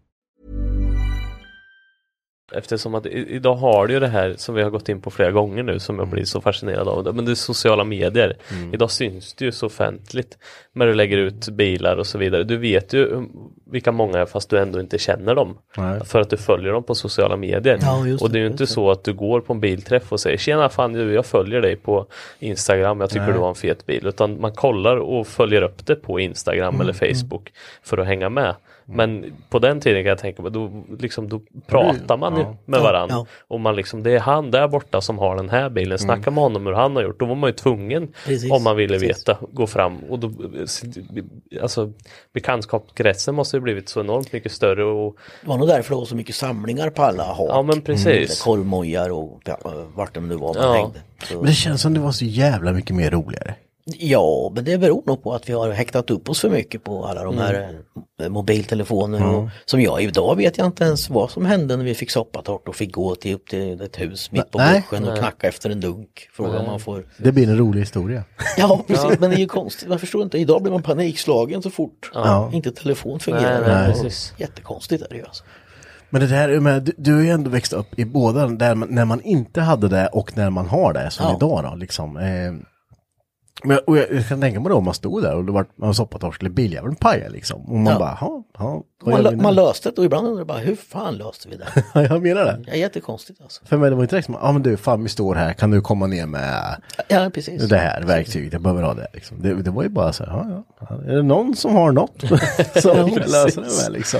Eftersom att idag har du ju det här som vi har gått in på flera gånger nu som jag blir så fascinerad av. Men det är sociala medier. Idag syns det ju så offentligt. När du lägger ut bilar och så vidare. Du vet ju um, vilka många är fast du ändå inte känner dem. Nej. För att du följer dem på sociala medier. Ja, just och det är ju det, inte det. så att du går på en bilträff och säger Tjena fan du, jag följer dig på Instagram. Jag tycker du har en fet bil. Utan man kollar och följer upp det på Instagram Mm, eller Facebook. För att hänga med. Men på den tiden kan jag tänka mig, då, liksom, då pratar man ju med Ja, varandra. ja. Och man liksom, det är han där borta som har den här bilen. Snacka med honom hur han har gjort. Då var man ju tvungen, Precis, om man ville precis. veta, gå fram. Och då, alltså, bekantskapskretsen måste ju blivit så enormt mycket större. Och, Det var nog därför det var så mycket samlingar på alla hak. ja men precis. Korvmojar och ja, vart de nu var man Ja. hängde. Så, Men det känns som det var så jävla mycket mer roligare. Ja, men det beror nog på att vi har häktat upp oss för mycket på alla de här eh, mobiltelefoner. Och, som jag idag vet jag inte ens vad som hände när vi fick soppatort och fick gå till, upp till ett hus mitt på Nej. buschen och knacka efter en dunk. Fråga om man får. Det blir en rolig historia. Ja, precis. Men det är ju konstigt. Jag förstår inte. Idag blir man panikslagen så fort Ja. inte telefon fungerar. Nej, nej. Jättekonstigt är det ju alltså. Men det där, men du, du har ju ändå växt upp i båda, där man, när man inte hade det och när man har det som Ja. idag då liksom. Eh, Men och jag, jag kan tänka mig då om man stod där och det var man soppatorsk eller biljäveln pajade liksom. Och man Ja. bara, ja, ja. vad Man, lö- man nu?" löste det och ibland undrar jag bara, hur fan löste vi det? Ja, jag menar det. Är jättekonstigt alltså. För mig det var inte liksom, ja men du, fan vi står här, kan du komma ner med Ja, precis. det här verktyget, jag behöver ha det. Liksom. Det, det var ju bara så här, ja, ja, är det någon som har något som kan lösa det med liksom.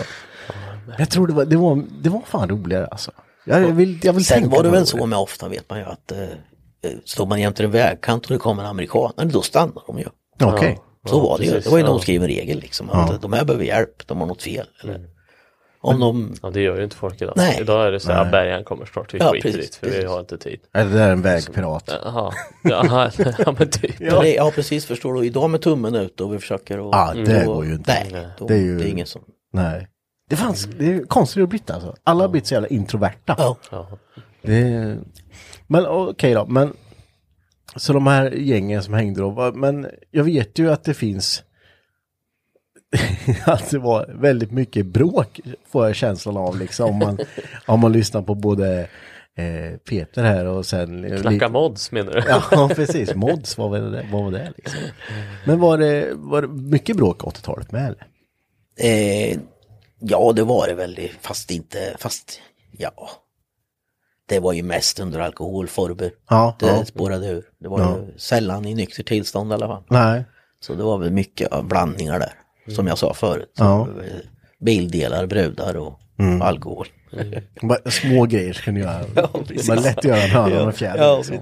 Jag tror det var, det var, det var fan roligare alltså. Jag, jag vill, jag vill Sen var det väl så med ofta vet man ju att eh, står man jämte en vägkant och det kommer en amerikan, då stannar de ju. Okej. Så var det ju. precis, Det var ju en ja. oskriven regel liksom. Att eh, de här behöver hjälp, de har något fel. Eller, om de, Ja, det gör ju inte folk idag. Nej. Idag är det så här, bärgaren kommer snart, vi Ja, skiter precis, det, för vi precis. har inte tid. Eller det där är en vägpirat. Jaha, ja, ja men typ. ja. Det, ja precis förstår du, idag med tummen ut och vi försöker och, Ja, det då- går ju inte. Nej, då, Det det är är, ju- ingen som, Nej. Det fanns, det är konstigt att blivit alltså. Alla har blivit så jävla introverta. ja. Det är... Men okej då, men så de här gängen som hängde då, men jag vet ju att det finns att det var väldigt mycket bråk får jag känslan av liksom om man, om man lyssnar på både eh, Peter här och sen Knacka mods menar du? Ja, precis. Mods, vad var det? Vad var det liksom? Men var det, var det mycket bråk 80-talet med eller? Eh, ja, det var det väl, det, fast inte, fast ja. Det var ju mest under alkoholformer. Ja, det ja. spårade ur. Det var Ja. ju sällan i nykter tillstånd i alla fall. Nej. Så det var väl mycket blandningar där. Som jag sa förut. Ja. Bildelar, brudar och alkohol. Bara Små grejer ska ni göra. det var lätt att göra en höna och en fjäder. Ja, liksom.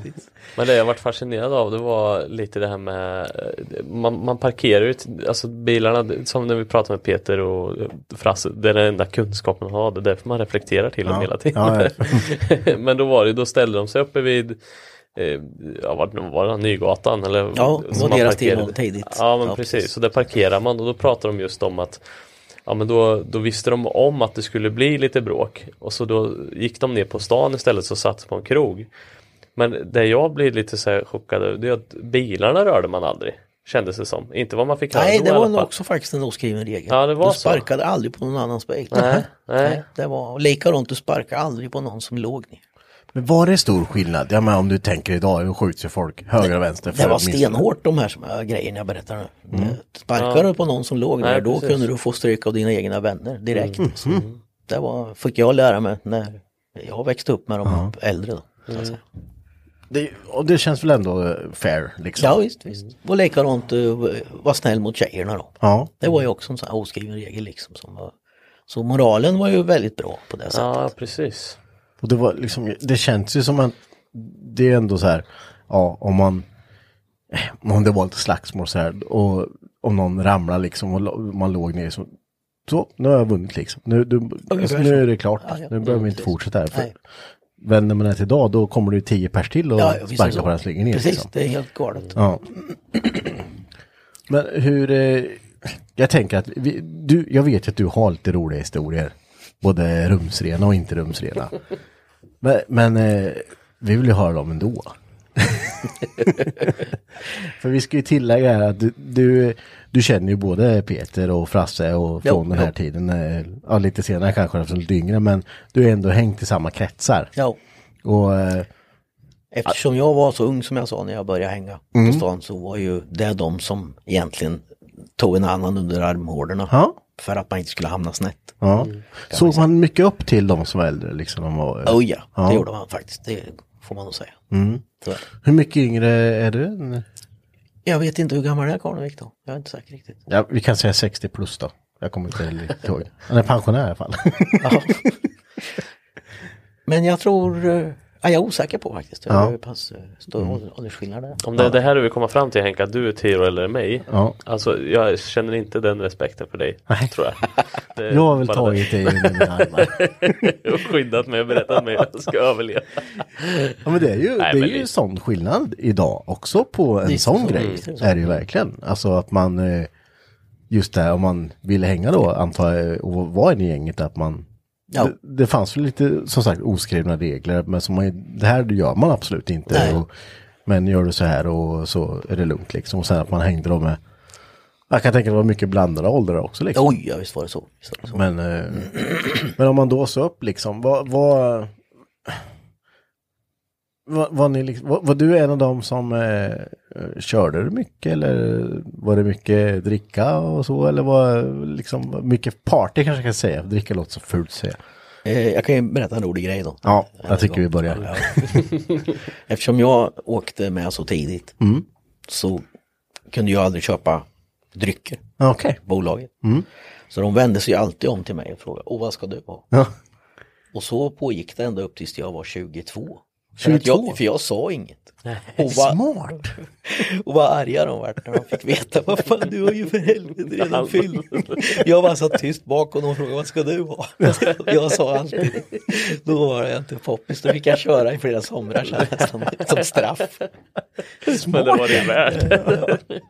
Men det jag varit fascinerad av det var lite det här med eh, Man, man parkerar ju, alltså bilarna som när vi pratade med Peter och eh, Frasse, det är den enda kunskapen man har, det är därför man reflekterar till dem Ja. hela tiden. Ja, Men då var det, då ställde de sig uppe vid eh, Ja, vart var det? Nygatan eller? Ja, det var man deras parkerade. tillhåll tidigt. Ja men Ja, precis. precis. så där parkerar man och då pratar de just om att Ja men då, då visste de om att det skulle bli lite bråk och så då gick de ner på stan istället så satt på en krog. Men det jag blir lite så chockad över det är att bilarna rörde man aldrig. Kändes det som. Inte vad man fick höra Nej, då det var nog också faktiskt en oskriven regel. Ja, det var du så. sparkade aldrig på någon annans bil. Nej, nej. det var likadant, du sparkade aldrig på någon som låg ner. Men var det stor skillnad? Ja, men om du tänker idag, då skjuts ju folk höger och vänster. Det för var minsta- stenhårt de här som jag, grejerna jag berättar nu. Mm. Sparkade du på någon som låg Nej, ner, då precis. kunde du få stryk av dina egna vänner direkt. Mm. Så Det var, fick jag lära mig när jag växte upp med de äldre. Då, så Mm. att säga. Det, och det känns väl ändå eh, fair liksom? Ja visst, visst. Och likadant uh, var snäll mot tjejerna då. Ja. Det var ju också en sån här oskriven regel liksom. Som var, så moralen var ju väldigt bra på det sättet. Ja precis. Och det var liksom, det känns ju som att det är ändå så här, ja om man, om det var lite slagsmål så här och om någon ramlar liksom och man låg ner så, så nu har jag vunnit liksom. Nu, du, alltså, så. nu är det klart, Ja, ja. nu behöver vi inte fortsätta här. För Nej. vänder man det till idag då kommer det ju tio pers till och Ja, ja, sparkar på den slänger ner. Precis, Liksom. det är helt galet. Ja. Men hur, eh, jag tänker att vi, du, jag vet att du har lite roliga historier. Både rumsrena och inte rumsrena. Men, men eh, vi vill ju höra dem ändå. För vi ska ju tillägga här att du, du, du känner ju både Peter och Frasse och från Jo, den här jo. tiden, eh, ja, lite senare kanske eftersom du är yngre, men du har ändå hängt i samma kretsar. Ja, Och eh, eftersom jag var så ung som jag sa när jag började hänga Mm. på stan så var ju det de som egentligen tog en annan under armhålorna. Ja. För att man inte skulle hamna snett. ja, såg man mycket upp till de som var äldre liksom? De var, Oh ja, Ja. Mm. det gjorde man faktiskt. Det får man nog säga. Så, Hur mycket yngre är du? jag vet inte hur gammal är Karlevik då? Jag är inte säker riktigt. Ja, vi kan säga 60 plus då. Jag kommer inte ihåg. Han är pensionär i alla fall. Ja. Men jag tror, eh, ja, jag är osäker på faktiskt. Ja. är hur pass eh, stor Mm. åldersskillnad det är. Om det är det här du vill komma fram till Henka, du är tio år äldre än mig. Ja. Alltså jag känner inte den respekten för dig. Tror jag. Det Jag har väl tagit dig under mina armar. det. och skyddat mig och berättat mig att jag ska överleva. Ja men det är ju, Nej, det är ju det- sån skillnad idag också på en sån så- grej. det så. Är det ju verkligen. Alltså att man, eh, just det om man ville hänga då, antar jag, och vara i gänget, att man Ja. det, det fanns väl lite, som sagt, oskrivna regler, men som man, det här gör man absolut inte. Och, men gör du så här och så är det lugnt liksom. Och sen att man hängde då med, jag kan tänka att det var mycket blandade åldrar också liksom. Oj, ja, visst var det så. Var det så. Men, eh, men om man då så upp liksom, vad, vad... var, var, ni liksom, var du en av dem som eh, körde du mycket eller var det mycket dricka och så eller var liksom mycket party kanske jag kan säga, dricka låter så fult säga. Eh, jag kan ju berätta en rolig grej då. Ja, jag tycker vi börjar. Ja. Eftersom jag åkte med så tidigt så kunde jag aldrig köpa drycker, Okej. bolaget. Så de vände sig alltid om till mig och frågade, åh vad ska du ha? Ja. Och så pågick det ända upp tills jag var 22. För, att 22? jag, för jag sa inget. Och vad, Smart. och vad arga de vart när de fick veta, vad fan du har ju för helvete redan fyllt. Jag var så tyst bak och de frågade, vad ska du ha? Jag sa alltid, då var jag inte poppis, då fick jag köra i flera somrar sen nästan, som straff. Men det var det värt.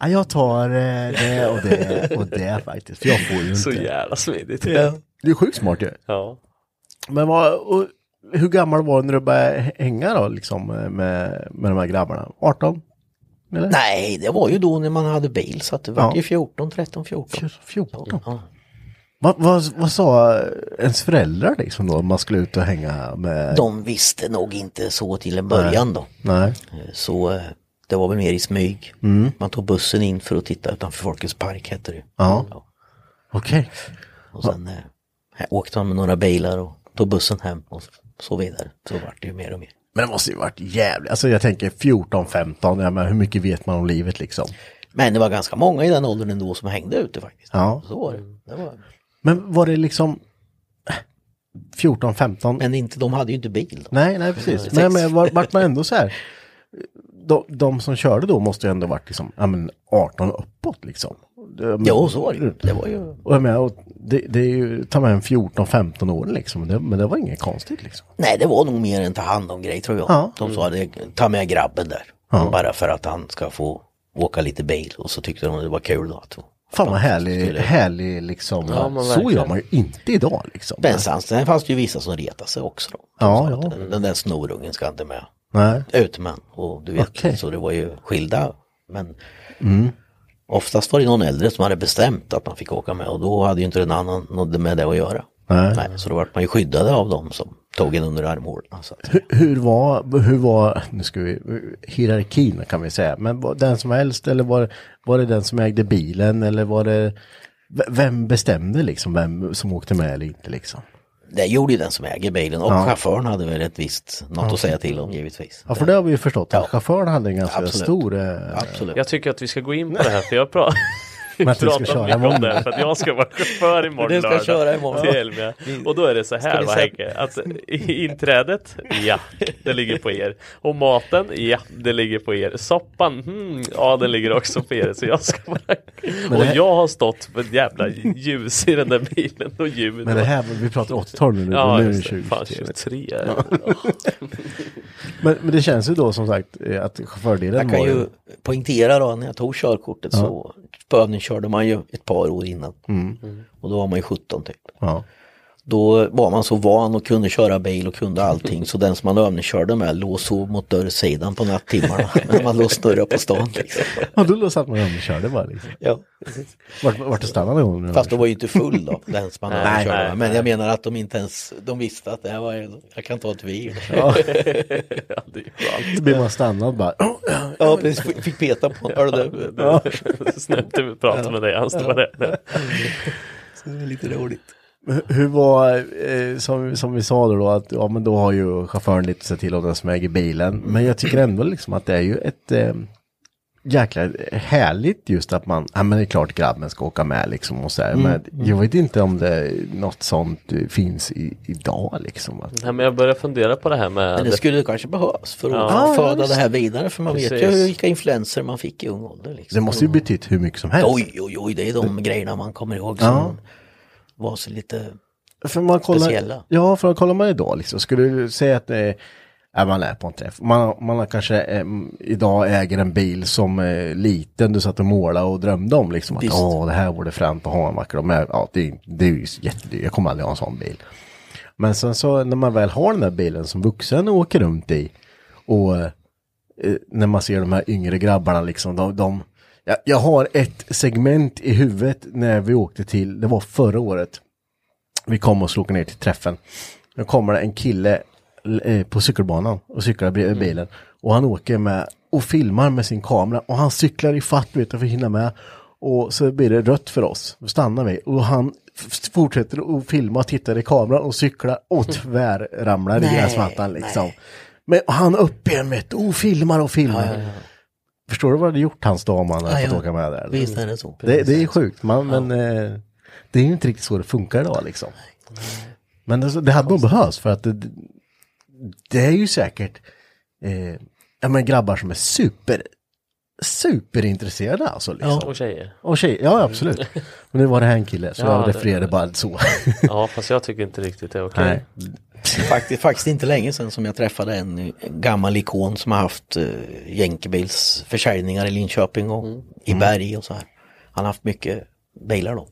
Ja, jag tar eh, det och det och det faktiskt. För jag får ju Så inte. jävla smidigt. Ja. Det är sjukt smart ju. Ja. Men vad, och, hur gammal var du när du började hänga då liksom med, med de här grabbarna? 18? Eller? Nej, det var ju då när man hade bil så att det var Ja. ju 14, 13, 14. 14? Ja. Vad, vad, vad sa ens föräldrar liksom då om man skulle ut och hänga med? De visste nog inte så till en början då. Nej. Så eh, det var väl mer i smyg. Man tog bussen in för att titta utanför Folkets park hette det. Ja. Okej. Och sen eh, här åkte man med några bilar och tog bussen hem och så vidare. Så vart det ju mer och mer. Men det måste ju varit jävligt. Alltså jag tänker 14, 15, ja, men hur mycket vet man om livet liksom? Men det var ganska många i den åldern ändå som hängde ute faktiskt. Ja. Så var det. det var... Men var det liksom 14, 15? Men inte, de hade ju inte bil. Då. Nej, nej precis. Men, men var, vart man ändå så här. De, de som körde då måste ju ändå varit liksom, ja men 18 uppåt liksom. Det- Jo, så var det ju. Det var ju... Och jag menar, och det, det är ju, ta med en 14-15 år liksom. Det, men det var inget konstigt liksom. Nej, det var nog mer en ta hand om grej tror jag. Ja. De sa det, ta med grabben där. Bara för att han ska få åka lite bil. Och så tyckte de det var kul då. Att, Fan vad härlig, härlig liksom. Ja, men så gör man ju inte idag liksom. Men sen, sen fanns det ju vissa som retade sig också. Då. Ja, ja. Den, den där snorungen ska inte med Nej. ut med. Och du vet, Okej. så det var ju skilda. Men Mm. Oftast var det någon äldre som hade bestämt att man fick åka med. Och då hade ju inte den annan något med det att göra. Nej. så då vart man ju skyddade av dem som tog en under armhålorna. Hur, hur var, hur var, nu ska vi, hierarkin kan vi säga, men var den som helst eller var, var det den som ägde bilen eller var det, vem bestämde liksom vem som åkte med eller inte liksom? Det gjorde ju den som äger bilen och Ja. chauffören hade väl ett visst något att säga till om givetvis. Ja, för det har vi ju förstått, att Ja. chauffören hade en ganska Absolut. stor... Eh, Absolut. Jag tycker att vi ska gå in på det här för jag pra- Men att vi ska köra imorgon. det för att jag ska vara chaufför imorgon Du ska lördag köra imorgon. till Elmia. Och då är det så här va Henke, att i- inträdet, ja, det ligger på er. Och maten, ja, det ligger på er. Soppan, hmm, ja, det ligger också på er. Så jag ska bara... Och jag har stått för ett jävla ljus i den där bilen och ljud. men det här, vi pratar 80-tal nu, Ja, nu är det just det. 20. Fan, 23. Men, men det känns ju då som sagt eh, att chauffördelen Jag kan ju poängtera då när jag tog körkortet så på övning körde man ju ett par år innan. Och då var man ju 17 typ. Ja. Då var man så van och kunde köra bil och kunde allting så den som man övningskörde med låg sov mot dörrsidan på nattimmarna när man låg och snurrade på stan. Liksom. ja, då satt man och körde bara liksom. Ja. Vart, vart det stannade hon? Fast då var ju inte full då, den som man Nej, övningskörde nej, med. Men jag menar att de inte ens, de visste att det här var, jag kan ta ett vir. Ja, det skönt. Då blir man stannad bara. "Åh, ja, Ja, precis, fick peta på det? Snällt att prata med dig. Det var det. Så det är lite roligt. Hur var, eh, som, som vi sa då, då, att ja men då har ju chauffören lite sett till om den som äger bilen. Men jag tycker ändå liksom att det är ju ett eh, jäkla härligt just att man, ja men det är klart grabben ska åka med liksom och så här. Men jag vet inte om det något sånt finns i, idag liksom. Att, Nej, men jag börjar fundera på det här med... Men det skulle kanske behövas för att Ja. föda Ja, det här vidare. För man vet Precis. ju vilka influenser man fick i ung ålder. Liksom. det måste ju betytt hur mycket som helst. Oj, oj, oj, det är de grejerna man kommer ihåg som Ja. Var så lite... För man kollar, Speciella. Ja, för kollar man idag liksom, skulle du säga att eh, är man är på en träff, man, man har kanske eh, idag äger en bil som eh, liten du satt och målade och drömde om liksom att åh det här vore fränt att ha en vacker. Men ja, det, är- det är ju jättedyrt, jag kommer aldrig ha en sån bil. Men sen så när man väl har den där bilen som vuxen och åker runt i och eh, när man ser de här yngre grabbarna liksom, de, de jag, jag har ett segment i huvudet när vi åkte till, det var förra året, vi kom och slog ner till träffen. Nu kommer det en kille eh, på cykelbanan och cyklar bredvid bilen. Och han åker med och filmar med sin kamera och han cyklar i fatt vet för att hinna med. Och så blir det rött för oss. Då stannar vi och han fortsätter att filma och tittar i kameran och cyklar och tvärramlar i gräsmattan liksom. nej. Men han upp igen vet och filmar och filmar. Förstår du vad det gjort hans dag om han hade Ja, fått ja. åka med där? Visst är det så. Det, det är sjukt, man, men eh, det är ju inte riktigt så det funkar idag liksom. Men det, det hade nog behövts för att det, det är ju säkert eh, ja, men grabbar som är super, superintresserade alltså. Liksom. Och tjejer. Och tjejer, ja absolut. Men nu var det här en kille så Ja, jag det- refererade bara så. Ja, fast jag tycker inte riktigt det är okej. Nej. Faktiskt, faktiskt inte länge sedan som jag träffade en gammal ikon som har haft uh, jänkebilsförsäljningar i Linköping och i Berg och så här. Han har haft mycket bilar då.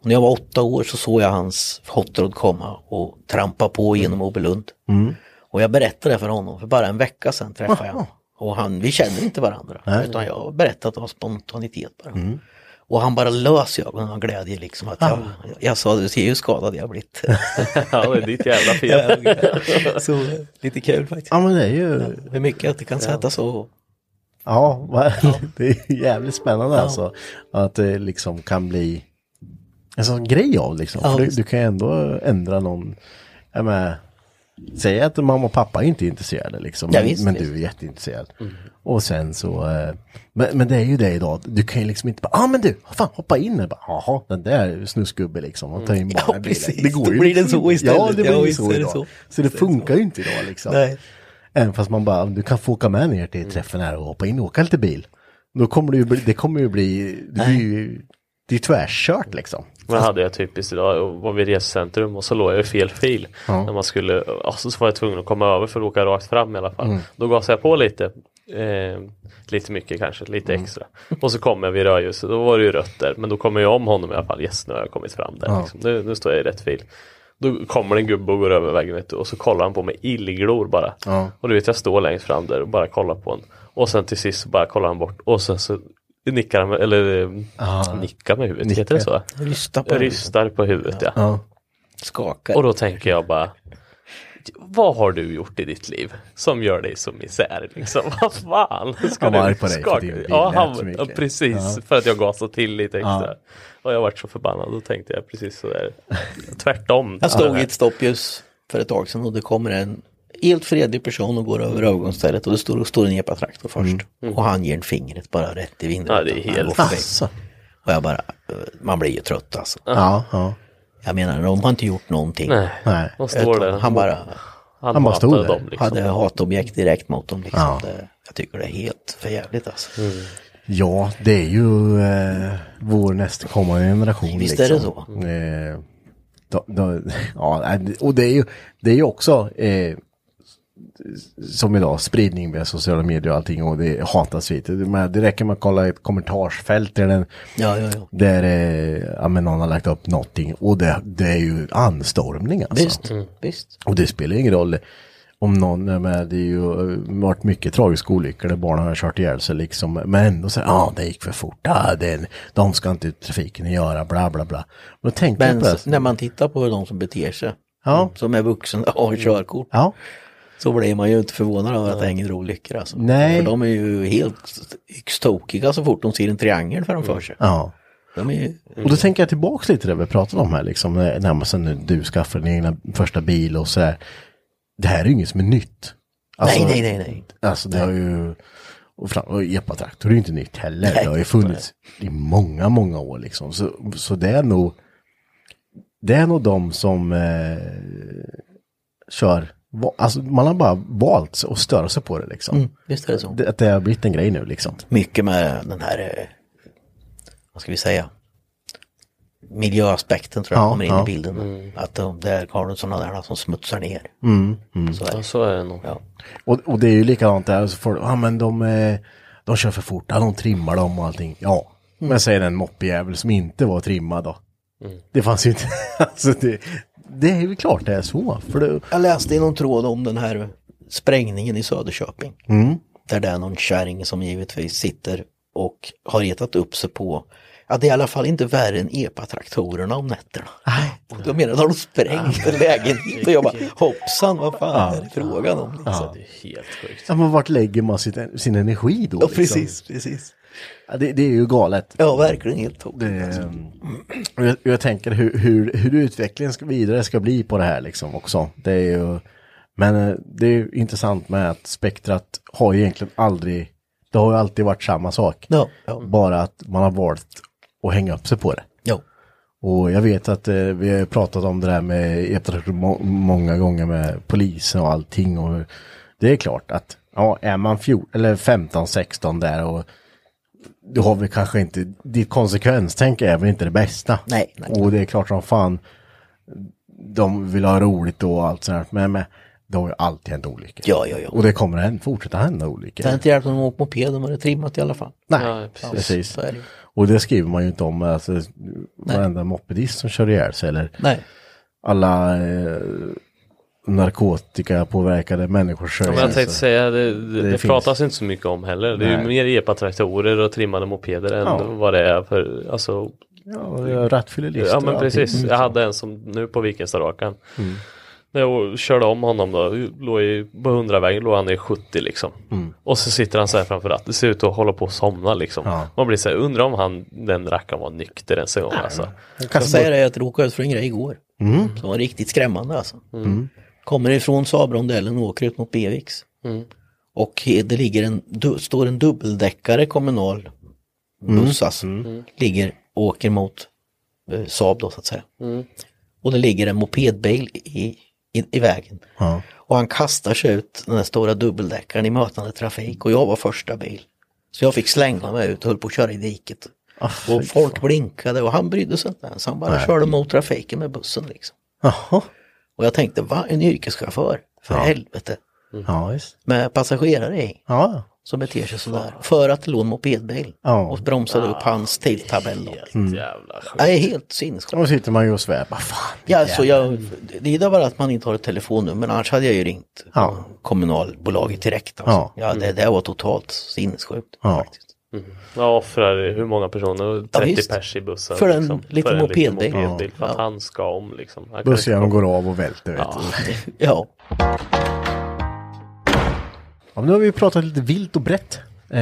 Och när jag var åtta år så såg jag hans hotrod komma och trampa på genom Åbylund. Och jag berättade det för honom, för bara en vecka sedan träffade jag honom. Och han, vi känner inte varandra, utan jag har berättat av spontanitet bara. Och han bara lös i ögonen av glädje liksom. Att jag, jag sa, du ser ju hur skadad jag har blivit. Ja, det är ditt jävla fel. så lite kul faktiskt. Ja men det är ju, Hur mycket att det kan sätta så. ja, det är jävligt spännande alltså. Att det liksom kan bli en sån grej av liksom. Ja, du, du kan ju ändå ändra någon, jag menar, Säg att mamma och pappa inte är intresserade liksom. Ja, men, visst, men visst. du är jätteintresserad. Och sen så, eh, men, men det är ju det idag. Du kan ju liksom inte bara, ja ah, men du, fan hoppa in. Bara, Jaha, den där snusgubbe liksom. Och ta in barnen Ja, precis. Det går Då ju blir det inte. så istället. Ja, det blir Ja, ju så idag. så. Så det funkar ju inte idag liksom. Nej. Även fast man bara, du kan få åka med ner till träffen här och hoppa in och åka lite bil. Då kommer det ju bli, det kommer ju bli, det blir ju, det är tvärkört liksom. Men hade jag typiskt idag och var vid resecentrum och så låg jag i fel fil. När man skulle, alltså, så var jag tvungen att komma över för att åka rakt fram i alla fall. Då gasade jag på lite. Eh, lite mycket kanske, lite extra. Och så kom jag vid rödljuset, då var det ju rött där. Men då kommer jag om honom i alla fall. Yes, nu har jag kommit fram där. Liksom. Nu, nu står jag i rätt fil. Då kommer en gubbe och går över vägen vet du, och så kollar han på mig illglor bara. Och du vet jag står längst fram där och bara kollar på honom. Och sen till sist så bara kollar han bort och sen så nickar med, eller eh, nickar med huvudet, heter det så? Rysta på. Rystar på huvudet ja. Ja. Skakar. Och då tänker jag bara vad har du gjort i ditt liv som gör dig så misär liksom? Vad fan? Ska Han var du arg på dig för skaka- din bil Ja, han, ja precis. För att jag gasade till lite extra. Och jag varit så förbannad. Då tänkte jag precis sådär. Tvärtom. Jag stod i ett stoppljus för ett tag sedan och det kommer en helt fredlig person och går över övergångsstället och det står, står en epatraktor först. Och han ger en fingret bara rätt i vindrutan. Ja, det är helt- Han. Asså. Och jag bara, eh, man blir ju trött alltså. Ja, ja. Jag menar, de har inte gjort någonting. Nej, Nej. Han bara Han bara stod där. dem liksom. hade hatobjekt direkt mot dem. Liksom. Ja. Det, jag tycker det är helt för jävligt alltså. Ja, det är ju eh, vår nästkommande generation. Visst är det liksom. Eh, då, då, ja, och det är ju, det är ju också eh, som idag, spridning via sociala medier och allting och det hatas. Men Det räcker med att kolla ett kommentarsfält där, den, Ja, ja, ja. där eh, någon har lagt upp någonting och det, det är ju anstormning alltså. Visst, visst. Och det spelar ingen roll om någon, menar, det är ju eh, varit mycket tragiska olyckor där barnen har kört ihjäl sig liksom. Men ändå så, ja ah, det gick för fort, ah, det, de ska inte ut trafiken göra, bla bla bla. Men när man tittar på de som beter sig, Ja. som är vuxna och har körkort, Ja, så blir man ju inte förvånad över att det hänger olyckor alltså. Nej. För de är ju helt yxtokiga så fort de ser en triangel framför sig. ja. De är ju, Och då tänker jag tillbaks lite till det vi pratade om här liksom, när när man sen nu du skaffade din egna första bil och så här. Det här är ju inget som är nytt. Alltså, nej, nej, nej, nej. Alltså det har ju, och, fram, och epatraktor är ju inte nytt heller. Nej. det har ju funnits i många, många år liksom. Så, så det är nog, det är nog de som eh, kör, alltså man har bara valt att störa sig på det liksom. Mm, visst är det så. Det, att det har blivit en grej nu liksom. Mycket med den här, eh, vad ska vi säga, miljöaspekten tror jag Ja, kommer in ja. i bilden. Att de, där har du sådana där som smutsar ner. Så är Ja, det. så är det nog. Ja. Och, och det är ju likadant där, så får, ja men de, eh, de kör för fort, ja, de trimmar dem och allting. Ja, men säg en moppejävel som inte var trimmad då. Det fanns ju inte, alltså det, det är ju klart det är så. För det, Jag läste i någon tråd om den här sprängningen i Söderköping. Där det är någon kärring som givetvis sitter och har retat upp sig på Ja, det är i alla fall inte värre än EPA-traktorerna om nätterna. Och jag menar, har de sprängt en lägenhet och jag bara hoppsan, vad fan är det frågan om? Liksom. Ja, det är helt sjukt. Ja, men vart lägger man sitt, sin energi då? Ja, liksom? precis, precis. Ja, det, det är ju galet. Ja, verkligen helt tokigt. Alltså. och jag, jag tänker hur, hur, hur utvecklingen ska, vidare ska bli på det här liksom också. Det är ju, men eh, det är ju intressant med att spektrat har ju egentligen aldrig, det har ju alltid varit samma sak. Ja, ja. Bara att man har valt att hänga upp sig på det. ja. Och jag vet att eh, vi har pratat om det där med e-traktor må- många gånger med polisen och allting. Och det är klart att ja, är man 14, eller 15, 16 där och du har väl kanske inte, ditt konsekvenstänk är väl inte det bästa. Nej, nej. Och det är klart som fan, de vill ha roligt då och allt sånt. Men, men det har ju alltid hänt olyckor. Ja, ja, ja. Och det kommer att fortsätta hända olyckor. Det hade inte hjälpt om de åkt moped, de hade trimmat i alla fall. Nej, Ja, precis. precis. Det. Och det skriver man ju inte om, alltså, varenda mopedist som kör ihjäl sig eller Nej. alla eh, narkotikapåverkade människor kör Ja, men jag tänkte säga, det, det, det, finns. pratas inte så mycket om heller. Det är ju mer epa-traktorer och trimmade mopeder än Ja. vad det är för, alltså Ja, rattfyllerister Ja men precis, jag hade en som nu på Vikingstadåkern. Mm. När jag körde om honom då, låg i, på 100-vägen låg han i 70 liksom. Och så sitter han så här framför ratten, det ser ut att hålla på att somna liksom. Mm. Ja. Man blir så här, undrar om han, den rackaren var nykter ens en gång alltså. Jag kastar säger bort- det att jag råkade ut för en grej igår. Mm. Som var riktigt skrämmande alltså. Kommer ifrån Sabrondellen och åker ut mot Bevix. Och det ligger en, står en dubbeldäckare kommunal buss alltså. Ligger och åker mot eh, Saab då så att säga. Och det ligger en mopedbil i, i, i vägen. Ja. Och han kastar sig ut den där stora dubbeldäckaren i mötande trafik och jag var första bil. Så jag fick slänga mig ut och höll på att köra i diket. Fy och folk blinkade och han brydde sig inte ens. Han bara körde mot trafiken med bussen liksom. Jaha. Och jag tänkte, va? En yrkeschaufför? För helvete. Ja, visst. Med passagerare i. Ja, Som beter sig sådär. För att det låg en mopedbil. Ja. Och bromsade upp hans tidtabell. Helt jävla sjukt. Det är helt sinnessjukt. då sitter man ju och svär. Vad fan. Ja, så jag, det är bara att man inte har ett telefonnummer, annars hade jag ju ringt Ja. kommunalbolaget direkt. Alltså. Ja. Ja. det, det var totalt sinnessjukt. Ja. Faktiskt. Jag offrar hur många personer? 30 visst. pers i bussen. För en liksom. liten för en mopedbil. mopedbil. För att Ja. han ska om liksom. Inte- går av och välter. Vet Ja. Ja, Ja, nu har vi pratat lite vilt och brett. Eh,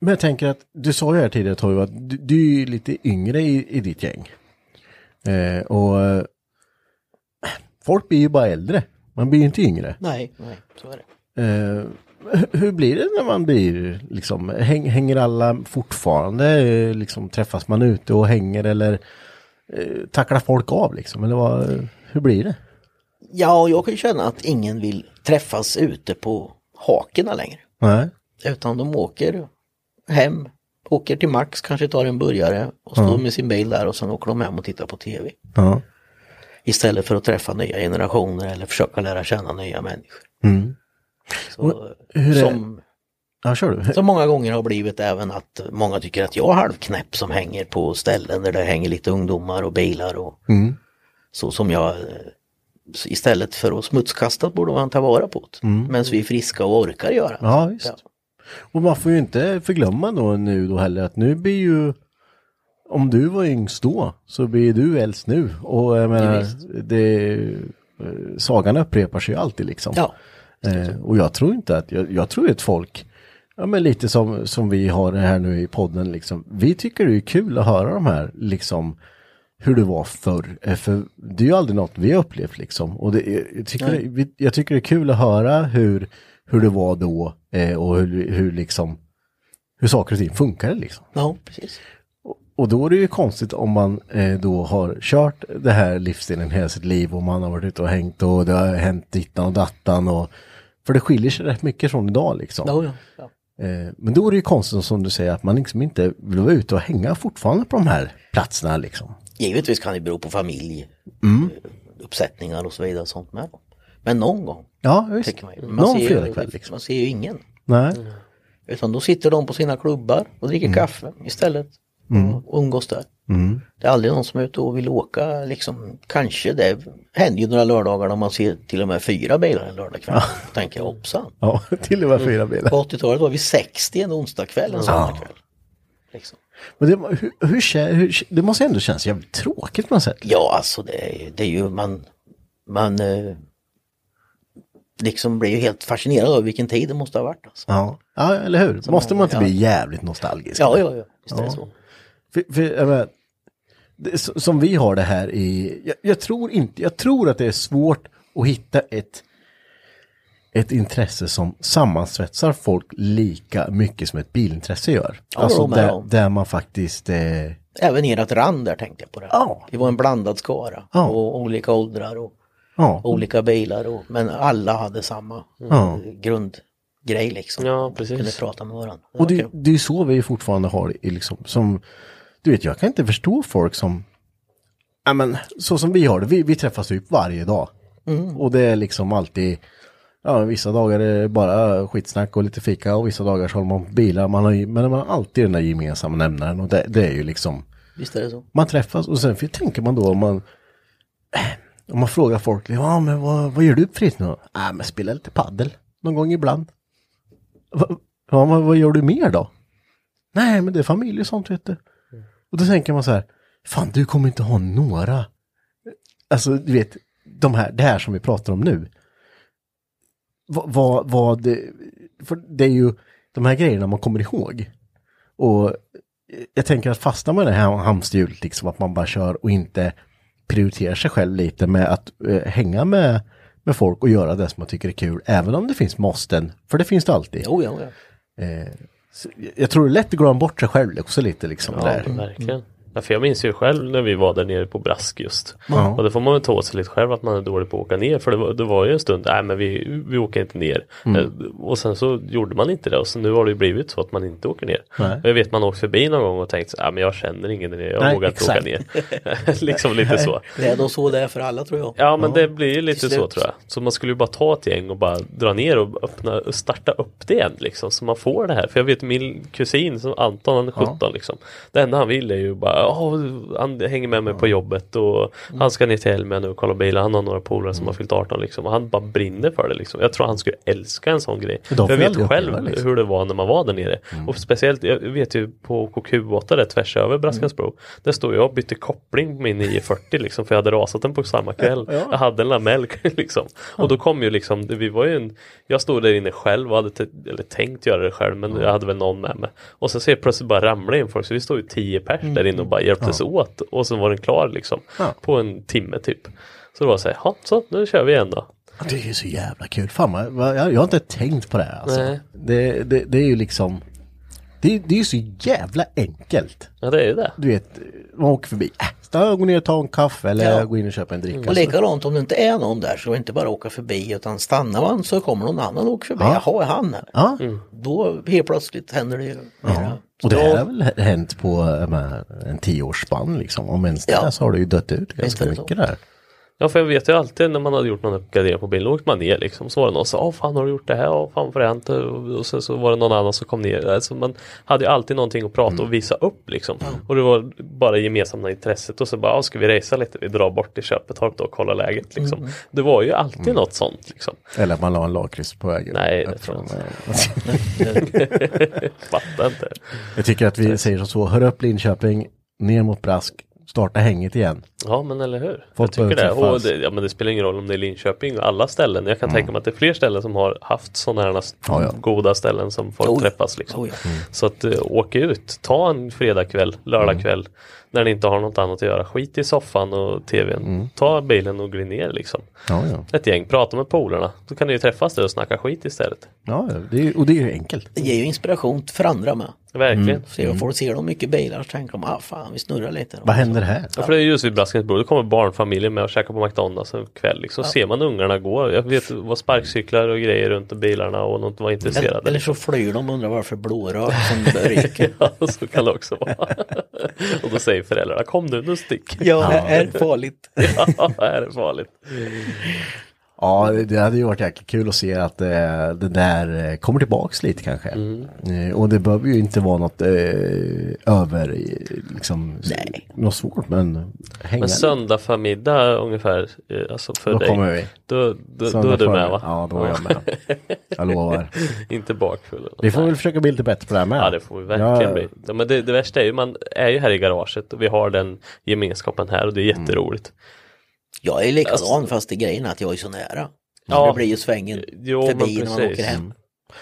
men jag tänker att du sa ju här tidigare Toivo att du, du är lite yngre i, i ditt gäng. Eh, och eh, folk blir ju bara äldre. Man blir ju inte yngre. nej, nej, så är det. Hu- hur blir det när man blir liksom, häng, hänger alla fortfarande, eh, liksom träffas man ute och hänger eller eh, tacklar folk av liksom? Eller vad, hur blir det? Ja, jag kan känna att ingen vill träffas ute på hakerna längre. Nej. Utan de åker hem, åker till Max, kanske tar en burgare och står med sin bil där och sen åker de hem och tittar på tv. Ja. Istället för att träffa nya generationer eller försöka lära känna nya människor. Mm. Så, som, Ja, kör du. som många gånger har blivit även att många tycker att jag är halvknäpp som hänger på ställen där det hänger lite ungdomar och bilar och Mm. så som jag eh, istället för att smutskasta borde man ta vara på det. Medan vi är friska och orkar göra det. Ja, visst. Och man får ju inte förglömma då nu då heller att nu blir ju om du var yngst då så blir du äldst nu och jag menar det eh, sagan upprepar sig ju alltid liksom. Ja. Eh, och jag tror inte att, jag, jag tror att folk, ja men lite som, som vi har det här nu i podden liksom, vi tycker det är kul att höra de här liksom hur det var förr. Eh, För det är ju aldrig något vi har upplevt liksom. Och det, jag, tycker det, jag tycker det är kul att höra hur, hur det var då eh, och hur, hur liksom hur saker och ting funkade liksom. Ja, precis. Och då är det ju konstigt om man eh, då har kört det här livsstilen hela sitt liv och man har varit ute och hängt och det har hänt dittan och dattan och för det skiljer sig rätt mycket från idag liksom. Ja, ja, ja. Eh, men då är det ju konstigt som du säger att man liksom inte vill vara ute och hänga fortfarande på de här platserna liksom. Givetvis kan det bero på familj, Mm. eh, uppsättningar och så vidare och sånt med. Men någon gång, Ja, visst. man. Man Någon fredagkväll liksom. Man ser ju ingen. Nej. Utan då sitter de på sina klubbar och dricker kaffe istället. Och umgås där. Mm. Det är aldrig någon som är ute och vill åka liksom. Kanske det händer ju några lördagar när man ser till och med fyra bilar en lördagkväll. Då tänker jag hoppsan. Ja, till och med fyra bilar. På 80-talet var vi 60 en onsdagkväll en söndagkväll. Liksom. Men det, hur, hur, hur, det måste ändå kännas jävligt tråkigt på något sätt. Ja, alltså det det är ju man, man eh, liksom blir ju helt fascinerad av vilken tid det måste ha varit. Alltså. Ja, ja eller hur? Måste man inte ja. bli jävligt nostalgisk? Ja, ja, ja, visst är det Ja. så. För, för, jag menar, det, som vi har det här i, jag, jag tror inte, jag tror att det är svårt att hitta ett, ett intresse som sammansvetsar folk lika mycket som ett bilintresse gör. Ja, alltså där, ja. där man faktiskt, eh, Även ert rand där tänkte jag på det. Ja. Det var en blandad skara Ja. och olika åldrar och ja, olika bilar. Och, men alla hade samma Ja. eh, grundgrej liksom. Ja, Kunde precis. prata med varandra. Det och det, det är så vi fortfarande har det i liksom, som, du vet, jag kan inte förstå folk som, ja men, så som vi har det, vi, vi träffas typ varje dag. Och det är liksom alltid, ja vissa dagar är det bara skitsnack och lite fika och vissa dagar så håller man på bilar, man har, ju- men man har alltid den där gemensamma nämnaren och det, det är ju liksom, Visst är det så. man träffas och sen för tänker man då om man, om man frågar folk, ja men vad, vad gör du på fritiden? då?" Ja men spelar lite paddel någon gång ibland. Va, ja men vad gör du mer då? Nej men det är familj och sånt vet du. Och då tänker man så här, fan du kommer inte ha några, alltså du vet, de här, det här som vi pratar om nu. Vad, vad, för det är ju de här grejerna man kommer ihåg. Och jag tänker att fastnar man i det här hamsterhjulet, liksom att man bara kör och inte prioriterar sig själv lite med att eh, hänga med, med folk och göra det som man tycker är kul, även om det finns måsten, för det finns det alltid. Jo, ja, ja. Eh, jag tror det är lätt att glömma bort sig själv också lite liksom. Ja, där. verkligen. Ja, för jag minns ju själv när vi var där nere på Brask just. Ja. Och det får man väl ta åt sig lite själv att man är dålig på att åka ner. För det var, det var ju en stund, nej men vi, vi åker inte ner. Mm. Eh, Och sen så gjorde man inte det och så nu har det ju blivit så att man inte åker ner. Nej. Och jag vet man har åkt förbi någon gång och tänkt ja men jag känner ingen där nere, jag Nej, vågar inte åka ner. liksom lite så. Det är då så det är för alla tror jag. Ja men det blir ju lite så tror jag. Så man skulle ju bara ta ett gäng och bara dra ner och öppna, starta upp det igen liksom. Så man får det här. För jag vet min kusin som Anton, han är 17 liksom. Det enda han vill är ju bara, "Åh, han hänger med mig på jobbet och Mm. han ska ner till Elmia nu och kolla bilar. Han har några polare som har fyllt 18 liksom. Och han bara brinner för det liksom. Jag tror han skulle älska en sån grej. För jag vet själv liksom. hur det var när man var där nere. Och speciellt, jag vet ju på KQ8 där tvärs över Braskansbro. Där stod jag och bytte koppling på min 940 liksom. För jag hade rasat den på samma kväll. Jag hade en lamell liksom. Och då kom ju liksom, vi var ju en, jag stod där inne själv och hade eller tänkt göra det själv men jag hade väl någon med mig. Och sen ser jag plötsligt bara ramla in folk så vi stod ju 10 pers där inne och bara hjälptes åt. Och sen var den klar liksom. Ja. På en timme typ. Så det var så här, "Ja, så nu kör vi igen då. Ja, Det är ju så jävla kul. Fan, jag, jag har inte tänkt på det här alltså. Det, det, det är ju liksom, det, det är ju så jävla enkelt. Ja det är ju det. Du vet, man åker förbi, äh, gå ner och ta en kaffe eller Ja. gå in och köpa en dricka. Och likadant om det inte är någon där så inte bara åka förbi utan stannar man så kommer någon annan och åker förbi. Ja. Jaha, är han här? Ja. Då helt plötsligt händer det ju mera. Och det här har väl hänt på en tioårsspann liksom. Om ens Ja. det så har det ju dött ut ganska mycket där. Ja för jag vet ju alltid när man hade gjort någon uppgradering på bilen, åkte man ner liksom. Så var det någon som sa, åh fan har du gjort det här? Åh fan vad det hänt? Och sen så var det någon annan som kom ner. Alltså man hade ju alltid någonting att prata och visa upp liksom. Och det var bara gemensamma intresset och så bara, "Ja, ska vi resa lite? Vi drar bort till Köpetorp då och kollar läget liksom. Det var ju alltid något sånt liksom. Eller att man la en lakrits på vägen. Nej, det tror jag från- Fattar inte. Jag tycker att vi säger som så, hör upp Linköping, ner mot Brask, starta hänget igen. Ja men eller hur. Folk jag tycker det. Och det. Ja men det spelar ingen roll om det är Linköping och alla ställen. Jag kan tänka mig att det är fler ställen som har haft sådana här Ja, ja. goda ställen som folk Oh träffas liksom. Oh ja. Så att uh, åk ut, ta en fredagkväll, lördagkväll när ni inte har något annat att göra. Skit i soffan och tvn. Ta bilen och gå ner liksom. Ett gäng, prata med polarna. Då kan ni ju träffas där och snacka skit istället. ja ja, det är, och det är ju enkelt. Det ger ju inspiration för andra med. Verkligen. Ser folk ser de mycket bilar så tänker de, ah fan vi snurrar lite. Vad händer här? Ja, för det är just vid Braskensbro, då kommer barnfamiljer med och käkar på McDonalds en kväll. Liksom. Ser man ungarna gå, jag vet vad sparkcyklar och grejer runt bilarna och något var intresserade. Eller, eller så flyr de och undrar varför blårök som ryker. Ja, så kan det också vara. och då säger föräldrarna, kom nu, nu stick. ja, det är farligt. ja, det är farligt. Ja, det- hade ju varit jäkligt kul att se att eh, det där eh, kommer tillbaks lite kanske. Eh, och det behöver ju inte vara något eh, över, eh, liksom, Nej. något svårt men hänga. Men söndag förmiddag ungefär, eh, alltså för Då dig. kommer vi. Då, då, då är du med va? Ja, då är jag med. Jag lovar. Inte bakfull. Vi får väl försöka bli lite bättre på det här med. Ja det får vi verkligen Ja, bli. Ja, men det, det värsta är ju man är ju här i garaget och vi har den gemenskapen här och det är Mm. Jag är likadan Alltså- fast det grejen att jag är så nära. Ja. Det blir ju svängen Jo, förbi när man åker hem.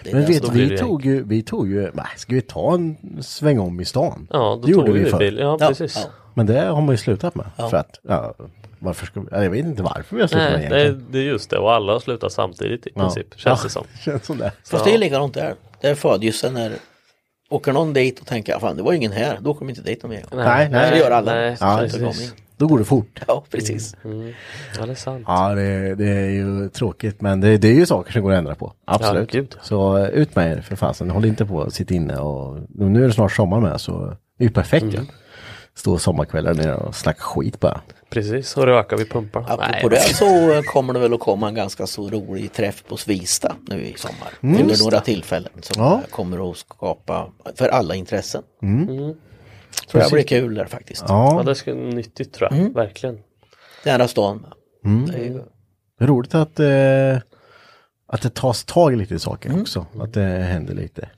Det Men det vet, vi det tog ju, vi tog ju, nej, ska vi ta en sväng om i stan? Ja, då det gjorde vi vi förr. Ja, Ja, precis. ja. Men det har man ju slutat med. Ja. För att, ja, varför ska vi, ja, jag vet inte varför vi har slutat med Nej, det, egentligen. är- det är just det och alla har slutat samtidigt i princip. Känns det som. Känns som det. Fast det är likadant där. Det är födelse när åker någon dit och tänker, fan det var ingen här, då kommer inte dit någon mer. Nej, nej. Så gör alla. Nej, Då går det fort. Ja, precis. Ja, det är sant. Ja, det, det är ju tråkigt men det, det är ju saker som går att ändra på. Absolut. Ja, så eh, ut med er för fasen. Håll inte på att sitta inne och nu är det snart sommar med så det är ju perfekt Mm. Stå sommarkvällar nere och snacka skit bara. Precis, och röka vid pumparna. Apropå det så eh, kommer det väl att komma en ganska så rolig träff på Svista nu i sommar. Under några tillfällen som Ja. kommer att skapa för alla intressen. Mm. Tror jag blir kul där faktiskt. Ja, Ja, det ska nyttigt tror jag. Verkligen. Nära stan. Det är ju, roligt att, eh, att det tas tag i lite saker också. Att det händer lite.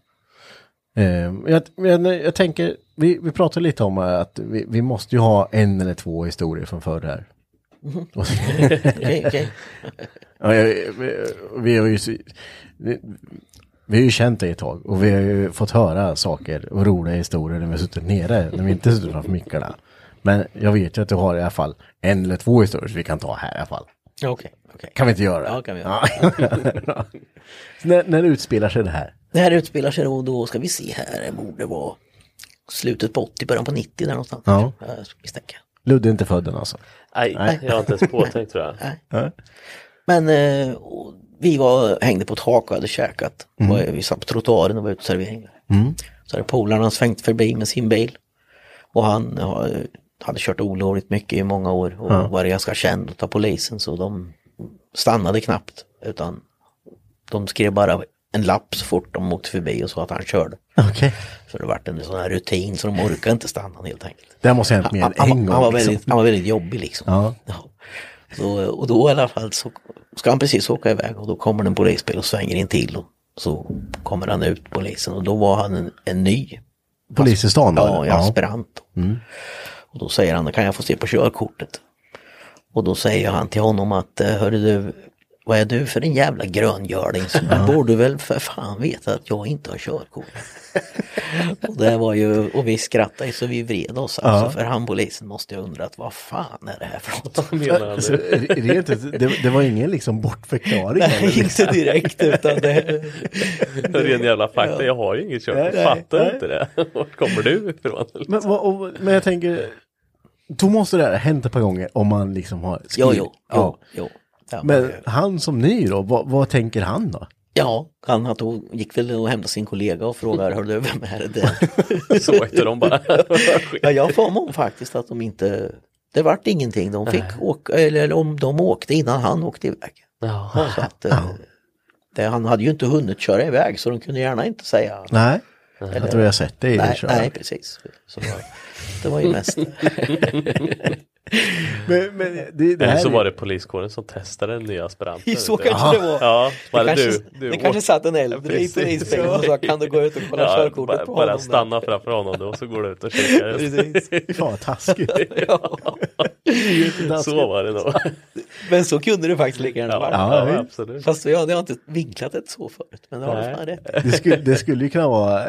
Eh, jag, men jag tänker, vi, vi pratade lite om att vi, vi måste ju ha en eller två historier från förr här. okej, okej. Ja, jag, vi, vi har ju så- vi, har ju känt dig ett tag och vi har ju fått höra saker och roliga historier när vi har suttit nere, när vi inte suttit framför mickarna. Men jag vet ju att du har i alla fall en eller två historier som vi kan ta här i alla fall. Okej, okej. Kan vi inte göra? Ja, kan vi Ja. Så när, när utspelar sig det här? Det här utspelar sig då, då ska vi se här, det borde vara slutet på 80, början på 90 där någonstans. Ja. Misstänka. Ludde är inte född än alltså? Nej, jag har inte ens påtänkt tror jag. Ja. Men eh, och vi var, hängde på ett tak och hade käkat. Och vi satt på trottoaren och var ute och servering. Så hade polarna svängt förbi med sin bil. Och han ja, hade kört olovligt mycket i många år och var ganska känd av polisen så de stannade knappt. Utan de skrev bara en lapp så fort de åkte förbi och sa att han körde. Okej. Så det vart en sån här rutin så de orkade inte stanna helt enkelt. Det måste ha hänt mer Han, än en han, var gång. Liksom. väldigt, han var väldigt jobbig liksom. Ja. Så, och då i alla fall så ska han precis åka iväg och då kommer en polisbil och svänger in till och så kommer han ut polisen och då var han en, en ny. Polis i stan? Ja, eller? aspirant. Och då säger han, kan jag få se på körkortet? Och då säger han till honom att, eh, hörru du, vad är du för en jävla gröngöling? Så du borde väl för fan veta att jag inte har körkort. och det var ju, och vi skrattade så vi vred oss alltså, för han polisen måste ju undrat vad fan är det här för något? Så, det? är det, det, det, var ingen liksom bortförklaring? eller Nej, liksom? inte direkt utan det, Ren jävla fakta, jag har ju inget körkort. Nej, nej, Fattar nej. inte det? Vart kommer du ifrån? Men, vad- och, men jag tänker, då måste det här ha hänt ett par gånger om man liksom har jo, skrivit. jo, Ja. jo, jo. Ja, Men han som ny då, vad, vad tänker han då? ja, han tog, gick väl och hämtade sin kollega och frågade, hör du vem är det? Så inte de bara. Ja, jag om faktiskt att de inte, det vart ingenting. De fick åka, eller, eller om de åkte innan han åkte iväg. Jaha. Så att, eh, det, han hade ju inte hunnit köra iväg så de kunde gärna inte säga Nej, jag tror jag har sett det i nej, nej precis. Så det var, det var ju mest, Men, men det, det Eller här så var det poliskåren som testade en ny aspirant. så kanske det var. Ja, bara det kanske, du, du det kanske satt en äldre i polisbilen och sa kan du gå ut och kolla Ja, körkortet bara, på bara honom? stanna framför honom då och så går du ut och kikar. Fy fan vad taskigt. så var det nog. Men så kunde det faktiskt lika gärna Ja, vara. Ja, absolut. Fast jag, jag har inte vinklat det så förut. Men det har du Nej. fan rätt. Det skulle, det skulle ju kunna vara,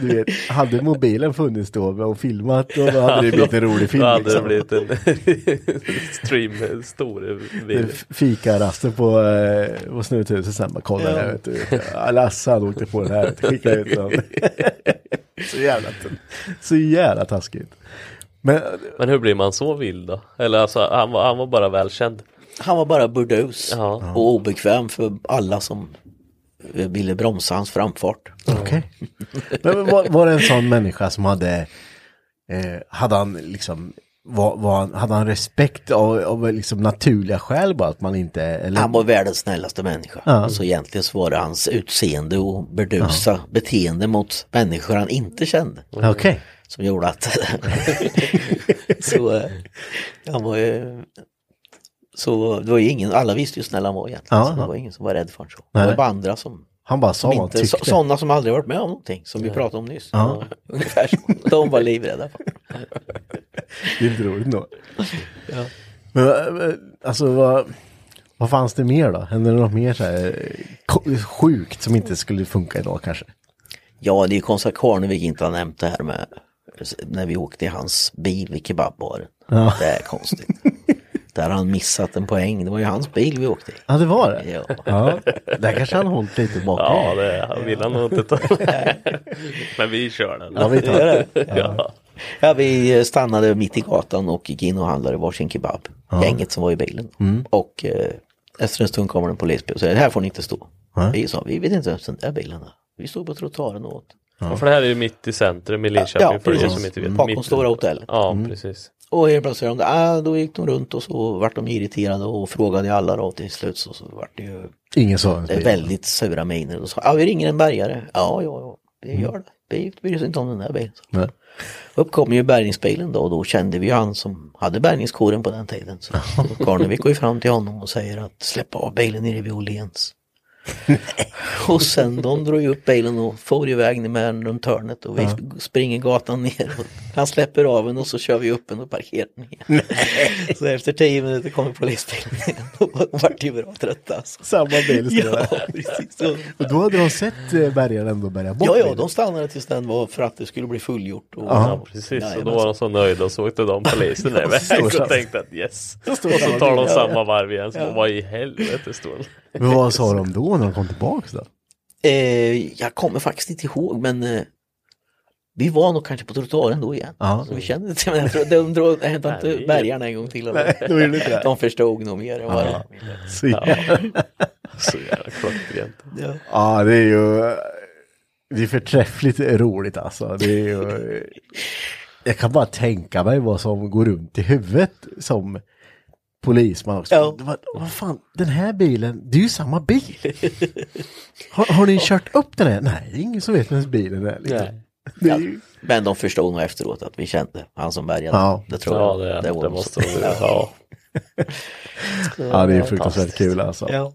du vet, hade mobilen funnits då och filmat då hade det blivit en rolig film. Då hade det liksom. blivit en stream, en stor video. Fikarasten på, eh, på Snuthuset sen bara kolla Ja. vet du. Ja, Lasse han åkte på den här, du, skickade ut den. Så jävla, så jävla taskigt. Men Men hur blir man så vild då? Eller alltså, han var, han var bara välkänd. Han var bara burdus Ja. och obekväm för alla som ville bromsa hans framfart. okej. Men var, var det en sån människa som hade, eh, hade han liksom var, var, han- hade han respekt av, av liksom naturliga skäl bara att man inte... Eller, Han var världens snällaste människa. Ja. Så egentligen så var det hans utseende och burdusa beteende mot människor han inte kände. Okej. Som gjorde att... så eh, han var ju... Så det var ju ingen, alla visste ju snäll han var egentligen. Ja, så det ja. var ingen som var rädd för honom. Så. Det var bara andra som, Han bara sa som vad han tyckte. sådana som aldrig varit med om någonting, som vi pratade om nyss. Ja. Ungefär så. De var livrädda. Det är inte roligt nog. Men eh, alltså vad, vad fanns det mer då? Hände det något mer så här eh, sjukt som inte skulle funka idag kanske? Ja, det är ju konstigt att Karnevik inte har nämnt det här med när vi åkte i hans bil vid kebabbaren. Ja. Det är konstigt. Där har han missat en poäng. Det var ju hans bil vi åkte i. Ja, det var det? Ja. Ja, där kanske han hållit lite bakom. Ja, det vill han nog inte ta. Men vi kör den. Ja, vi tar det. Ja. Ja, vi stannade mitt i gatan och gick in och handlade varsin kebab. Gänget som var i bilen. Och eh, efter en stund kommer en polisbil och säger här får ni inte stå. Vi sa vi vet inte vem den där bilen är. Vi stod på trottoaren och åt. Ja, för det här är ju mitt i centrum i Linköping Ja, för er precis. som inte vet. Bakom Mitt- Stora hotellet. Ja, precis. Och helt plötsligt de, ah, då gick de runt och så vart de irriterade och frågade alla då till slut så, så vart det ju Ingen sa det väldigt sura miner och så, ja vi ringer en bärgare. Ja, ja, ja, vi gör det. Vi bryr oss inte om den där bilen. Nej. Upp kom ju bärgningsbilen då och då kände vi ju han som hade bärgningskåren på den tiden. Så, så Karnevik går ju fram till honom och säger att släppa av bilen nere vid Åhléns. och sen de drog ju upp bilen och for iväg med den runt hörnet och vi springer gatan ner. Och han släpper av den och så kör vi upp den och parkerar den igen. så efter tio minuter kommer polisbilen igen och vart ju bra trötta alltså. Samma bil stod Ja, precis. Och då hade de sett eh, bärgaren ändå bärga bort ja, ja, de stannade tills den var för att det skulle bli fullgjort. Och, Ja, precis. Och då var de så nöjda och så åkte de polisen iväg och så. tänkte att yes. Och så tar de samma varv igen. Så vad i helvete står de? Men vad sa de då när de kom tillbaks då? Eh, jag kommer faktiskt inte ihåg men eh, vi var nog kanske på trottoaren då igen. Ja. Så vi kände inte, men jag tror de drog, Nej, det inte är- bärgarna en gång till. Nej, då gjorde det inte det. De förstod nog mer än vad det Så jävla- Så jävla klockrent. ja. Ja, det är ju... Det är förträffligt roligt alltså. Det är ju... Jag kan bara tänka mig vad som går runt i huvudet som polisman också. Ja. Vad, vad fan, den här bilen, det är ju samma bil. Har, har ni kört upp den här? Nej, det är ingen som vet vems bilen är. Liksom. Nej. Det är ju... Men de förstod nog efteråt att vi kände han som bärgade. Ja. Det tror Ja, jag. det, var det nog måste de. Ja. Ja, det är fruktansvärt kul alltså. Ja.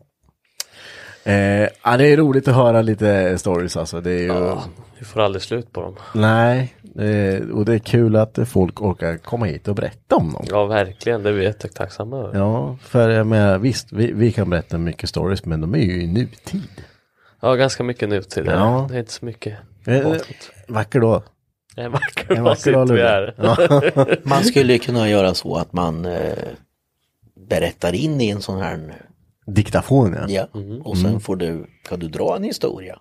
Eh, ja, det är roligt att höra lite stories alltså. Det är ju... Ja, vi får aldrig slut på dem. Nej, eh, och det är kul att folk orkar komma hit och berätta om dem. Ja, verkligen. Det är vi jättetacksamma över. Ja, för jag menar, visst, vi, vi kan berätta mycket stories, men de är ju i nutid. Ja, ganska mycket nutid. Ja. Det är inte så mycket Eh, bakåt. vacker då. En vacker En vacker dag, sitter vi här. Ja. Man skulle ju kunna göra så att man eh, berättar in i en sån här Diktafon ja. Ja, och sen får du, kan du dra en historia.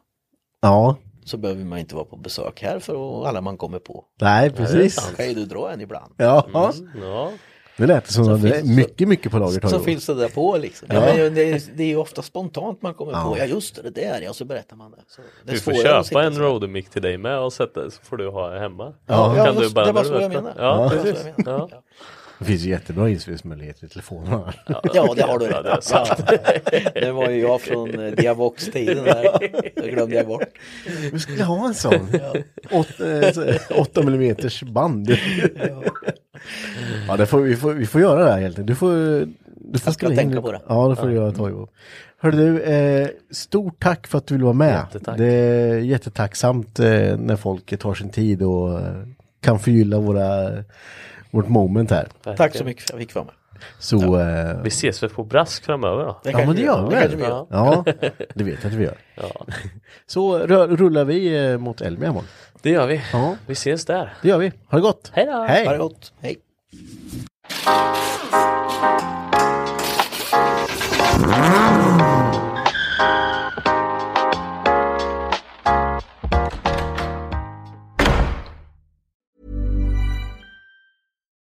Ja, Så behöver man inte vara på besök här för alla man kommer på. nej precis. Så kan ju du dra en ibland. Ja, Ja, det lät som att det är mycket, mycket på lager. Så finns det där på liksom. Ja. men det, är, det är ju ofta spontant man kommer på, ja just det, det där ja, så berättar man det. Så det är vi får köpa en roadmic till dig med och sätta så får du ha hemma. Ja, kan ja, du det var så du jag menar. Ja, Det precis. Det finns ju jättebra inspelningsmöjligheter i telefonerna. Ja, det har du Ja, det är rätt ja. Det var ju jag från eh, Diavox-tiden där. Det glömde jag bort. Vi skulle ha en sån. Åt, eh, så- åtta millimeters band. Ja, det får, vi, får, vi får göra det här helt enkelt. Du får, du får Jag ska in tänka på det. Ja, det får du göra Toivo. Hörru du, eh, stort tack för att du vill vara med. Jättetack. Det är jättetacksamt eh, när folk tar sin tid och eh, kan förgylla våra, vårt moment här. Tack så mycket för att jag fick vara med. Så, eh, Vi ses väl på Brask framöver då? ja men det gör vi Det vi gör. Ja, det vet jag att vi gör. Ja, Så rullar vi eh, mot Elmia imorgon. det gör vi. Ja. Vi ses där. Det gör vi. Ha det gott. Hej då! Hej. Ha det gott. Hej. Mom